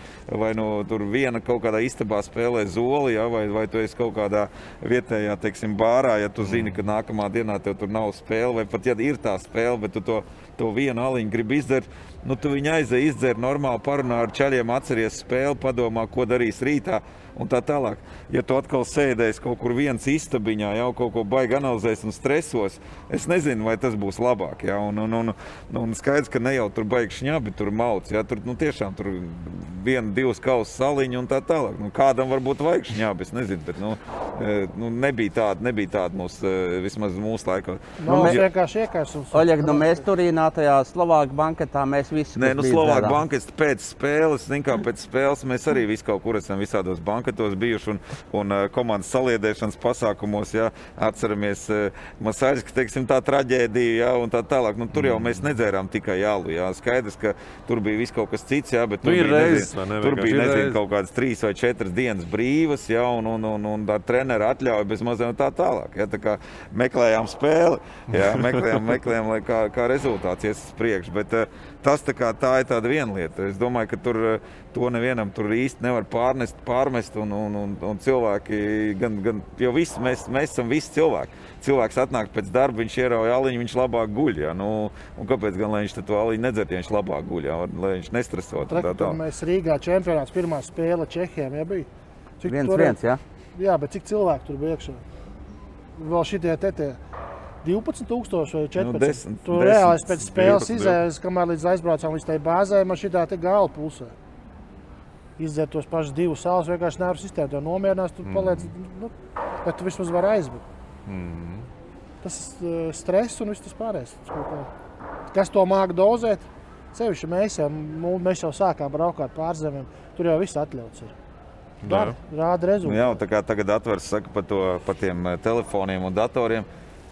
vai nu, tur viena kaut kādā istabā spēlē zoli, ja? vai, vai tu esi kaut kādā vietējā, teiksim, bārā, ja tu zini, ka nākamā dienā tev tur nav spēle, vai pat ja ir tā spēle, bet tu to, to vienu aliņu gribi izdarīt. Nu, tu viņu aizēji, izdzer normāli, parunā ar ceļiem, atceries spēli, padomā, ko darīs rītā. Un tā tālāk. Ja tu atkal sēdēsi kaut kur viens istabiņā, jau kaut ko baigi analizēs un stresos, es nezinu, vai tas būs labāk. Ja? Un, un, un, un skaidrs, ka ne jau tur baigi šņabi, tur mauc. Ja? Tur nu, tiešām tur viena, divas kausas saliņa un tā tālāk. Nu, kādam varbūt vajag šņabi, es nezinu, bet nu, eh, nu, nebija tāda, nebija tāda mūs, eh, vismaz mūsu laikā. Nu, mēs- vienkārši iekaisums. Oļeg, nu mēs Turīnā tajā Slovākijas banketā mēs visi. Nē, nu, Slovākijas bankas pēc spēles, kā pēc spēles mēs arī visi kaut kur esam visādos banketos bijuši un, un komandas saliedēšanas pasākumos. Jā, atceramies, Masāļs, ka tā traģēdija, jā, un tā tālāk. Nu, tur jau mēs nedzērām tikai jālu. Jā. Skaidrs, ka tur bija viss kaut kas cits, jā, bet Nu, tur ir bija, reizes, vai ne, tur bija nezinu, kaut kādas trīs vai četras dienas brīvas, jā, un, un, un, un ar treneru atļauju bez un tā tālāk. Jā, tā kā meklējām spēli, jā, meklējām, meklējām lai kā, kā rezultāts ies uz priekšu. Bet, uh, tas tā, kā, tā ir tāda viena lieta. Es domāju, ka tur uh, to nevienam tur īsti nevar pārnest, pārmest. Un, un, un, un cilvēki, gan, gan, jo visi, mēs, mēs esam visi cilvēki. Cilvēks atnāk pēc darba, viņš ierauj aliņu, viņš labāk guļ. Jā. Nu, kāpēc gan lai viņš to aliņu nedzert, ja viņš labāk guļ, jā, lai viņš nestresot? un tā Tur tālāk? mēs Rīgā čempionāts pirmā spēle Čehijam ja bija. Cik Viens, tur- viens, jā. Jā, bet cik cilvēku tur bija iekšā? Vēl šitie te tie 12,000 vai 14. Nu, desmit- tur desmit, reāli es pēc spēles 12, izējos, kamēr līdz aizbraucām līdz tai bāzē, man šī tā gala pulsē. Izdzert tos pašus divus sāls, vienkārši nervu sistēmu. Tev nomierinās, tu paliec, nu, bet tu vismaz vari aizbūt. Tas ir stress un viss tas pārējais. Kas to māca dozēt? Sevišķi mēs jau, mēs jau sākām braukt pārzemēm. Tur jau viss atļauts. Ir. Dar, rāda Nu, rezultātu. jā, tā kā tagad atvers saka par, par tiem eh, telefoniem un datoriem.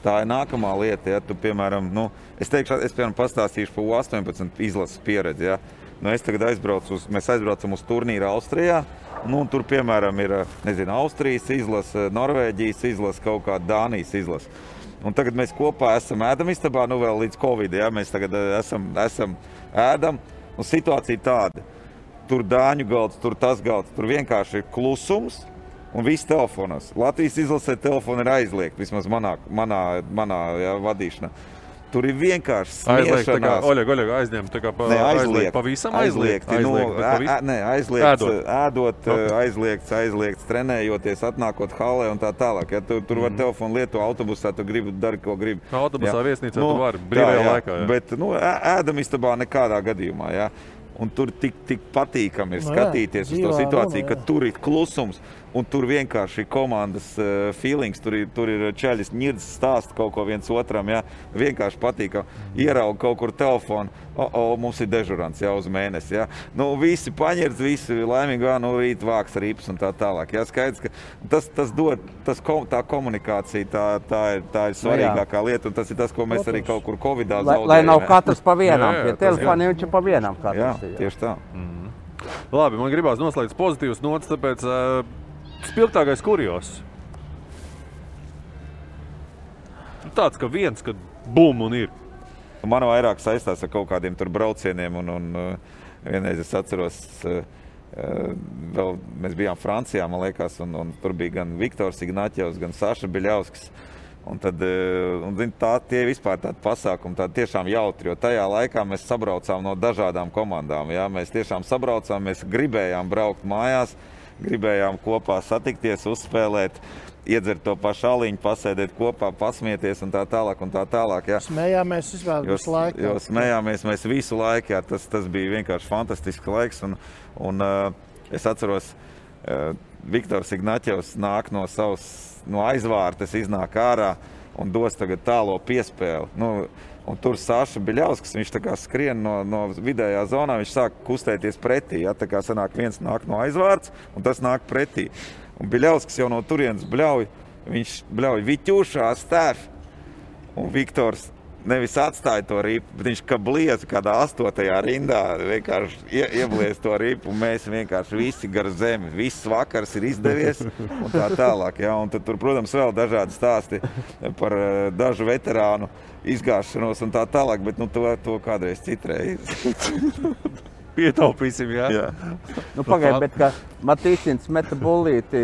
Tā ir nākamā lieta. Ja tu, piemēram, nu, es teikšu, es piemēram pastāstīšu par U18 izlases pieredzi. Ja. Nu, es tagad aizbraucu uz, mēs aizbraucam uz turnīru Austrijā. Nu, tur, piemēram, ir nezinu, Austrijas izlase, Norvēģijas izlase, kaut kāda Dānijas izlase. Un tagad mēs kopā esam ēdamistabā, nu vēl līdz Covid. Ja, mēs tagad eh, esam, esam ēdam. Un situācija tāda tur dāņu galds, tur tas galds, tur vienkārši ir klusums. Un viss telefonos. Latvijas izlasē telefona ir aizliegta, vismaz manā, manā, manā jā, vadīšanā. Tur ir vienkārši Aizliegt, tā kā. Oļeg, Oļeg aizņemt, tā kā pa, Ne, aizliegt. aizliegt. Pavisam aizliegt. aizliegt. Nu, aizliegt, ne, aizliegts, Ēdot. aizliegts, aizliegts, trenējoties, atnākot halē un tā tālāk. Ja, tur tur var telefonu lietot autobusā, tu gribi darīt, ko gribi. Autobusā, Jā. viesnīcā tu vari, brīvajā laikā, jā. Bet nu, ēdamistabā nekādā gadījumā. Ja. Un tur tik, tik patīkami ir Nu jā, skatīties uz to dzīvā situāciju, runa, ka jā. tur ir klusums. Un tur vienkārši ir komandas uh, feelings, tur ir, tur ir ceļš, nirdzis stāst kaut ko viens otram. Ja? Vienkārši patīk, ieraugt kaut kur telefonu. O, o, mums ir dežurants jau uz mēnesi. Ja? Nu, visi paņērdz, visi laimīgi, nu, rīt vāks rips un tā tālāk. Ja? Skaidrs, ka tas, tas dod, tas, kom, tā komunikācija, tā, tā, ir, tā ir svarīgākā lieta. Un tas ir tas, ko mēs arī kaut kur Covid-19 Lai, zaudējām. lai nav ja. katrs pa vienam, Jā, jā, pie viņš ir pa vienam Jā, katrs. jā. tieši tā. Labi, man gribās noslēgt pozitīvas notis, tāpēc uh, spilgtākais kurjos. Tāds, ka viens, kad bum un ir. Man vairāk saistās ar kaut kādiem tur braucieniem. Un, un, uh, vienreiz es atceros, uh, uh, vēl mēs bijām Francijā, man liekas, un, un tur bija gan Viktors Ignāķevs, gan Saša Biļauskas. Un tad, uh, un, zin, tā, tie vispār tādi pasākumi, tādi tiešām jautri, jo tajā laikā mēs sabraucām no dažādām komandām. Jā? Mēs tiešām sabraucām, mēs gribējām braukt mājās, gribējām kopā satikties, uzspēlēt, iedzert to pašu aliņu, pasēdēt kopā, pasmieties un tā tālāk. Un tā tālāk jā. Smējāmies vispār visu laiku. jo smējāmies mēs visu laiku. Jā, tas, tas bija vienkārši fantastisks laiks. Un, un, uh, es atceros, uh, Viktors Ignaķevs nāk no savas no aizvārtes, iznāk ārā un dos tagad tālo piespēli. Nu, Un tur Sāša Biļauskas, viņš tā kā skrien no, no vidējā zonā, viņš sāk kustēties pretī. Ja? Tā kā sanāk viens nāk no aizvārds, un tas nāk pretī. Un Biļauskas jau no turienes bļauj, viņš bļauj viķūšā stāv. Un Viktors nevis atstāja to ripu, bet viņš kā blieza kādā astotajā rindā vienkārši ie, ieblies to ripu. Mēs vienkārši visi gar zemi, viss vakars ir izdevies un tā tālāk. Ja? Un tad, tur, protams, vēl dažādi stāsti par eh, dažu veterānu izgāšanos un tā tālāk, bet nu, to, to kādreiz citreiz. Ietaupīsim, jā. Jā. Nu, Pagaidiet, bet kā Matīsins meta bullīti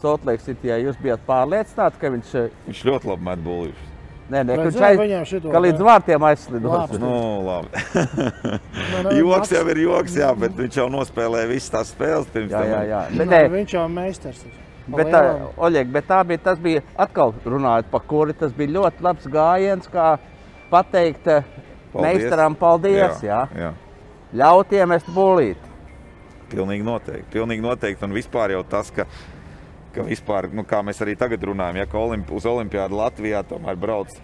Saltlēks City, jūs bijat pārliecināti, ka viņš, Viņš ļoti labi met būlīšus. Nē, nē, aiz, viņam šito, ka līdz jā. vārtiem aizslidos. Labi. Nu, labi. nu, joks jau ir joks, jā, bet viņš jau nospēlēja visas tās spēles pirms Jā, tam. jā, jā. Bet, Bet, nē, viņš jau meistars. bet, tā. Oļeg, bet tā bija, tas bija atkal runājot par kuri, tas bija ļoti labs gājiens, kā pateikt eh, meistaram paldies, jā. jā. Ļaut iemest bullīti. Pilnīgi noteikti. Pilnīgi noteikti. Un vispār jau tas, ka, ka vispār, nu, kā mēs arī tagad runājam, ja olimpi, uz Olimpiādu Latvijā tomēr brauc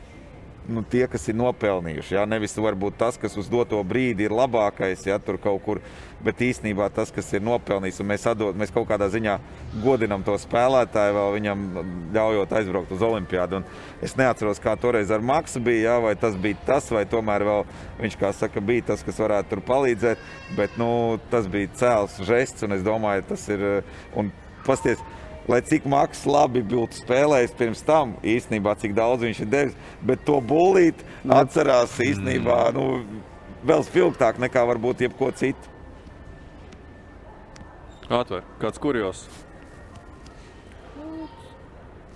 nu, tie, kas ir nopelnījuši. Ja? Nevis varbūt tas, kas uz doto brīdi ir labākais, ja tur kaut kur, bet īstenībā tas, kas ir nopelnījis, un mēs, atdod, mēs kaut kādā ziņā godinam to spēlētāju, vēl viņam ļaujot aizbraukt uz Olimpiādu. Un es neatceros, kā toreiz ar Maksu bija, ja? vai tas bija tas, vai tomēr viņš, saka, bija tas, kas varētu tur palīdzēt. Bet nu, tas bija cēls žests, un es domāju, tas ir. Un, pasties, lai cik Maks labi būtu spēlējis pirms tam, īstenībā cik daudz viņš ir devis, bet to būlīt atcerās īstenībā nu, vēl spilgtāk nekā varbūt jebko citu. Atver, kāds kurjos.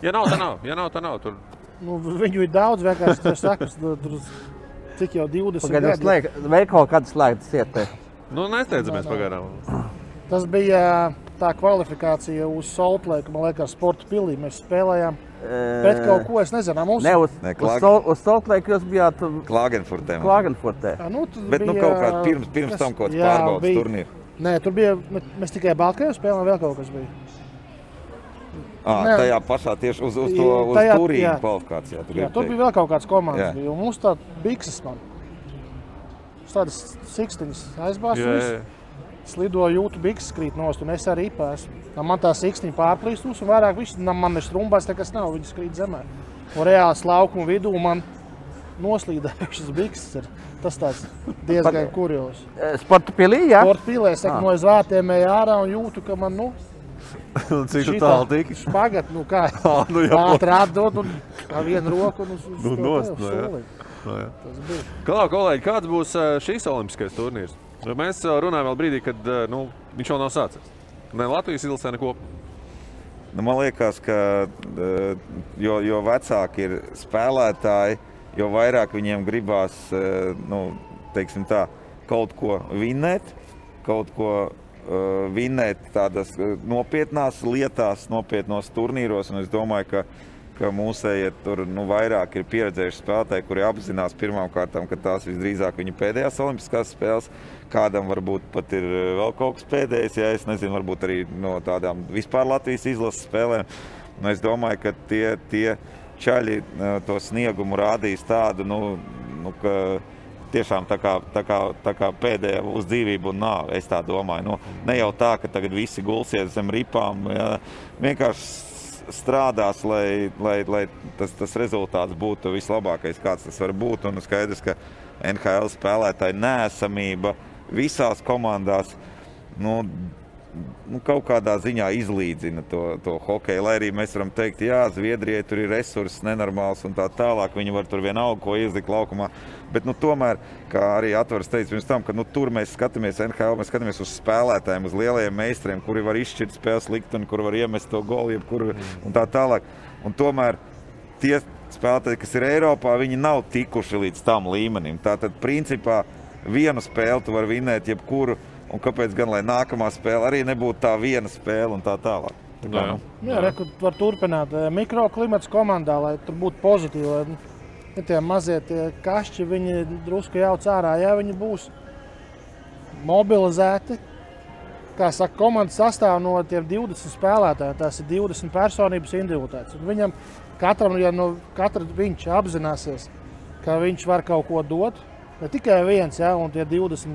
Ja nav, tad nav. Ja nav, tad nav. Tur Nu, viņu ir daudz, vienkārši tas sakas, tur, tur cik jau 20 Pagaidiet, gadi. veikala kādas slēgtas ietē. nu, nesteidzamies pagaidām. Tas bija tā kvalifikācija uz Soltlēku, man liekas, sporta pilī. Mēs spēlējām pret kaut ko, es nezinu, mums Ne, uz, Ne, Sol, uz Saltlēku jūs bijāt Klagenfurtē. Klagenfurtē. Jā, nu, Bet nu, bija, kaut kādā pirms, pirms kas- tam kaut kāds pārbaudas bija- turnīrs. Nē, tur bija, mēs tikai Baltkrievijā spēlējām, vēl kaut kas bija. Ah, Nē. tajā pašā tieši uz, uz to uz Tajā- turīnu jā. kvalifikācijā. Tur, Jā, tur bija vēl kaut kāds komandas. Bija, mums tāds bikses man. Tādas sikstiņas aizbāztas. Jā. Slidoju, jūtu bikses krīt nost, un es arī pēsu. Man tā sikstiņa pārplīstus, un vairāk na, man ir strumbās, nekas nav, viņas krīt zemē. Un reāls laukuma vidū man noslīdējušas bikses. Ir. Tas tāds diezgan kurjos. Sporta pilī, jā? Sporta pīlē, es saku, no aiz vārtiem eju ārā un jūtu, ka man, nu, Cik tu šitā tālu tiki? Špagat, nu kā, Ā, nu jā. ātri atdot un ar vienu roku un uz, uz Nu, nost, te, nu jā. soli. Nu, jā. Tas bija. Klau, kolēģi, kāds būs ā, šīs olimpiskais turnīrs? Mēs runājam vēl brīdī, kad nu, viņš vēl nav sācies. Ne Latvijas izlasē, neko. Nu, man liekas, ka jo, jo vecāki ir spēlētāji, jo vairāk viņiem gribās nu, tā, kaut ko vinnēt, kaut ko uh, vinnēt tādas eh, nopietnās lietās, nopietnos turnīros. Es domāju, ka, ka mūsējie tur nu, vairāk ir pieredzējuši spēlētāji, kuri apzinās pirmkārt, ka tās visdrīzāk viņa pēdējās Olimpiskās spēles. Kādam varbūt pat ir eh, vēl kaut kas pēdējais, ja es nezinu, varbūt arī no tādām vispār Latvijas izlases spēlēm. Nu, es domāju, ka tie, tie čaļi eh, to sniegumu rādīs tādu, nu, nu, ka tiešām tā kā, tā kā, tā kā pēdējā uz dzīvību un nāvi. Es tā domāju. Nu, ne jau tā, ka tagad visi gulsies zem ripām. Jā. Vienkārši strādās, lai, lai, lai tas, tas rezultāts būtu vislabākais, kāds tas var būt. Un skaidrs, ka NHL spēlētāji nēsamība visās komandās. Nu, nu, kaut kādā ziņā izlīdzina to, to hokeju. Lai arī mēs varam teikt, jā, Zviedrijai tur ir resurss nenormāls un tā tālāk. Viņi var tur vienalga ko ielikt laukumā. Bet, nu, tomēr, kā arī Atvars teica pirms tam, ka nu, tur mēs skatāmies NHL, mēs skatāmies uz spēlētājiem, uz lielajiem meistariem, kuri var izšķirt spēles likteni, kur var iemest to golu, jebkur un tā tālāk. Un tomēr tie spēlētāji, kas ir Eiropā, viņi nav tikuši līdz tam līmenim. Tātad, principā, vienu spēli tu vari vinēt jebkuru Un kāpēc gan lai nākamā spēle arī nebūtu tā viena spēle un tā tālāk? Tā kā, nu. Jā, re, kur var turpināt eh, mikroklimats komandā, lai tur būtu pozitīvi. Lai ja tie mazie tie kašķi, viņi drusku jauc ārā, ja viņi būs mobilizēti. Kā saka, komandas sastāv no tiem 20 spēlētājiem. Tās ir 20 personības individualitātes. Un viņam katram, ja no katra viņš apzināsies, ka viņš var kaut ko dot, ne tikai viens, ja, un tie 20,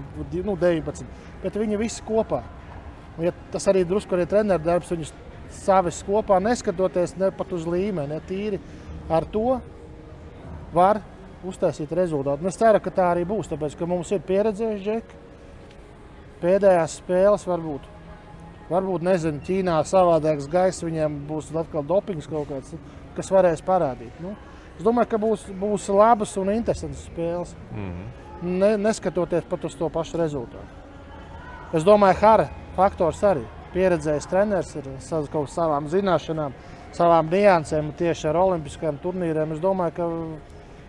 nu, 19 bet viņi visi kopā. Un, ja tas arī drusku arī treneru darbs, viņus savas kopā, neskatoties ne pat uz līmeni, ne tīri ar to var uztaisīt rezultātu. Un es ceru, ka tā arī būs, tāpēc, ka mums ir pieredzējuši džeki. Pēdējās spēles varbūt, varbūt nezinu, Ķīnā savādāks gaiss, viņiem būs atkal dopings kaut kāds, kas varēs parādīt. Nu, es domāju, ka būs, būs labas un interesantas spēles, mm -hmm. ne, neskatoties pat uz to pašu rezultātu. Es domāju, ka Hara faktors arī pieredzējis treneris ar kaut savām zināšanām, savām niansēm tieši ar olimpiskajiem turnīriem. Es domāju, ka,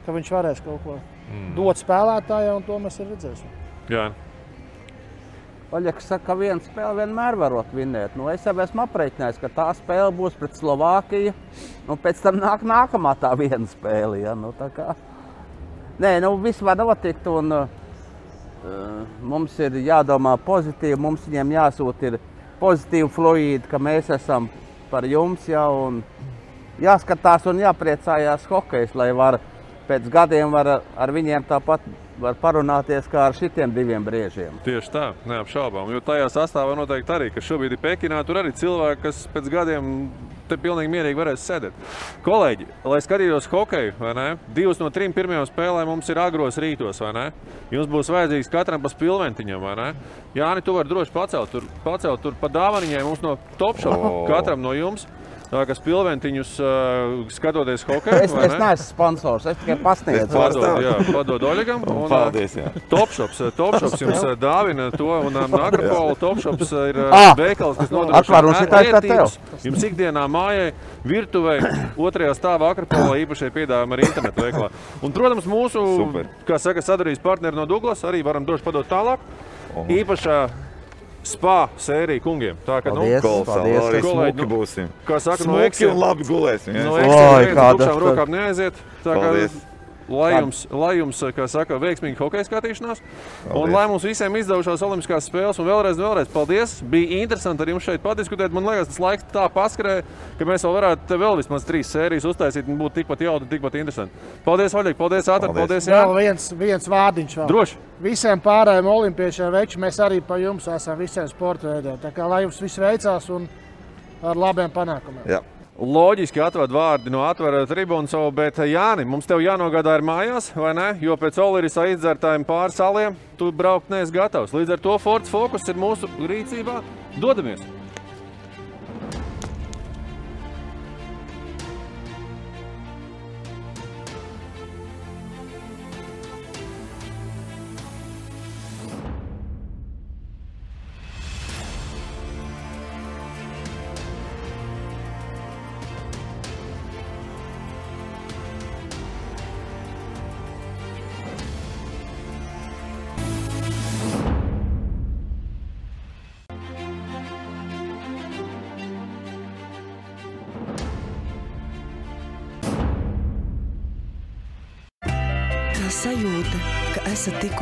ka viņš varēs kaut ko mm. dot spēlētājai, un to mēs redzēsim. Jā. Oļegs saka, ka viena spēle vienmēr var vinēt. Nu, es jau esmu aprēķinājis, ka tā spēle būs pret Slovākiju, un pēc tam nāk nākamā tā viena spēle. Ja? Nu, tā kā... Nē, nu, viss var notikt. Un, uh, mums ir jādomā pozitīvi, mums viņiem jāsūta pozitīva fluīda, ka mēs esam par jums jau jāskatās un jāpriecājās hokejs, lai var pēc gadiem var ar viņiem tāpat var parunāties kā ar šitiem diviem briežiem. Tieši tā, neapšaubām. Jo tajā sastāvā noteikti arī, ka šobrīd ir Pekinā, tur arī cilvēki, kas pēc gadiem te pilnīgi mierīgi varēs sēdēt. Kolēģi, lai skatījos hokeju, vai ne? Divas no trim pirmajām spēlēm mums ir agros rītos, vai ne? Jums būs vajadzīgs katram pa spilventiņam, vai ne? Jāni, tu vari droši pacelt tur, pacelt tur pa dāvaniņai mums no top shop, oh. katram no jums. Tā kā spilventiņus uh, skatoties hokeju. Es, es neesmu sponsors, es tikai pasniedzu. Padod, jā, padod Oļegam. Un, Paldies, jā. Topšops, Topšops jums dāvina to, un Akrapola Topšops ir ah, veikals, kas nodrošina ērtības. Jums ikdienā mājai, virtuvei, otrajā stāvā Akrapola īpašai piedāvājumi arī internetu veiklā. Un, protams, mūsu, Super. kā saka, sadarījis partneri no Douglas arī varam droši padot tālāk. Īpašā Spā sērija kungiem. Tā kā nu, kolēģi, nu, būsim. Kā saka, no Excel labi gulēsim. Ja? No tukšām rokām neaiziet. Tā kā paldies. Lai jums, lai jums, kā saka, veiksmīga hokeja skatīšanās, paldies. un lai mums visiem izdevušās Olimpiskās spēles, un vēlreiz, vēlreiz paldies. Bija interesanti ar jums šeit padiskutēt. Man liekas, tas laiks tā paskrēja, ka mēs vēl varētu vēl vismaz trīs sērijas uztaisīt un būt tikpat jautri, tikpat interesanti. Paldies, Vaļģi, paldies, Ātri, paldies. Jā, vēl viens, viens vārdiņš vēl. Droši. Visiem pārējiem olimpiešiem veči mēs arī pa jums esam visiem sporta veidiem. Tā kā lai jums viss veicās un ar labiem panākumiem. Jā. Loģiski atved vārdi no atvērta tribūnas, bet Jāni, mums te jānogādā ir mājās, vai ne? Jo pēc Olimpisā izdzertājiem pāri saliem tu braukt neesi gatavs. Līdz ar to Forts Focus ir mūsu rīcībā. Dodamies!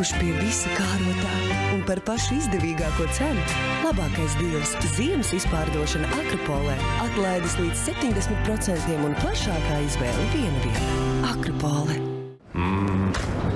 Tikuši pie visa kārotā un par pašu izdevīgāko cenu. Labākais deals - ziemas izpārdošana Akropolē, atlaides līdz 70% un plašākā izvēle viena vieta - Akropole. Mm.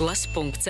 Skaistums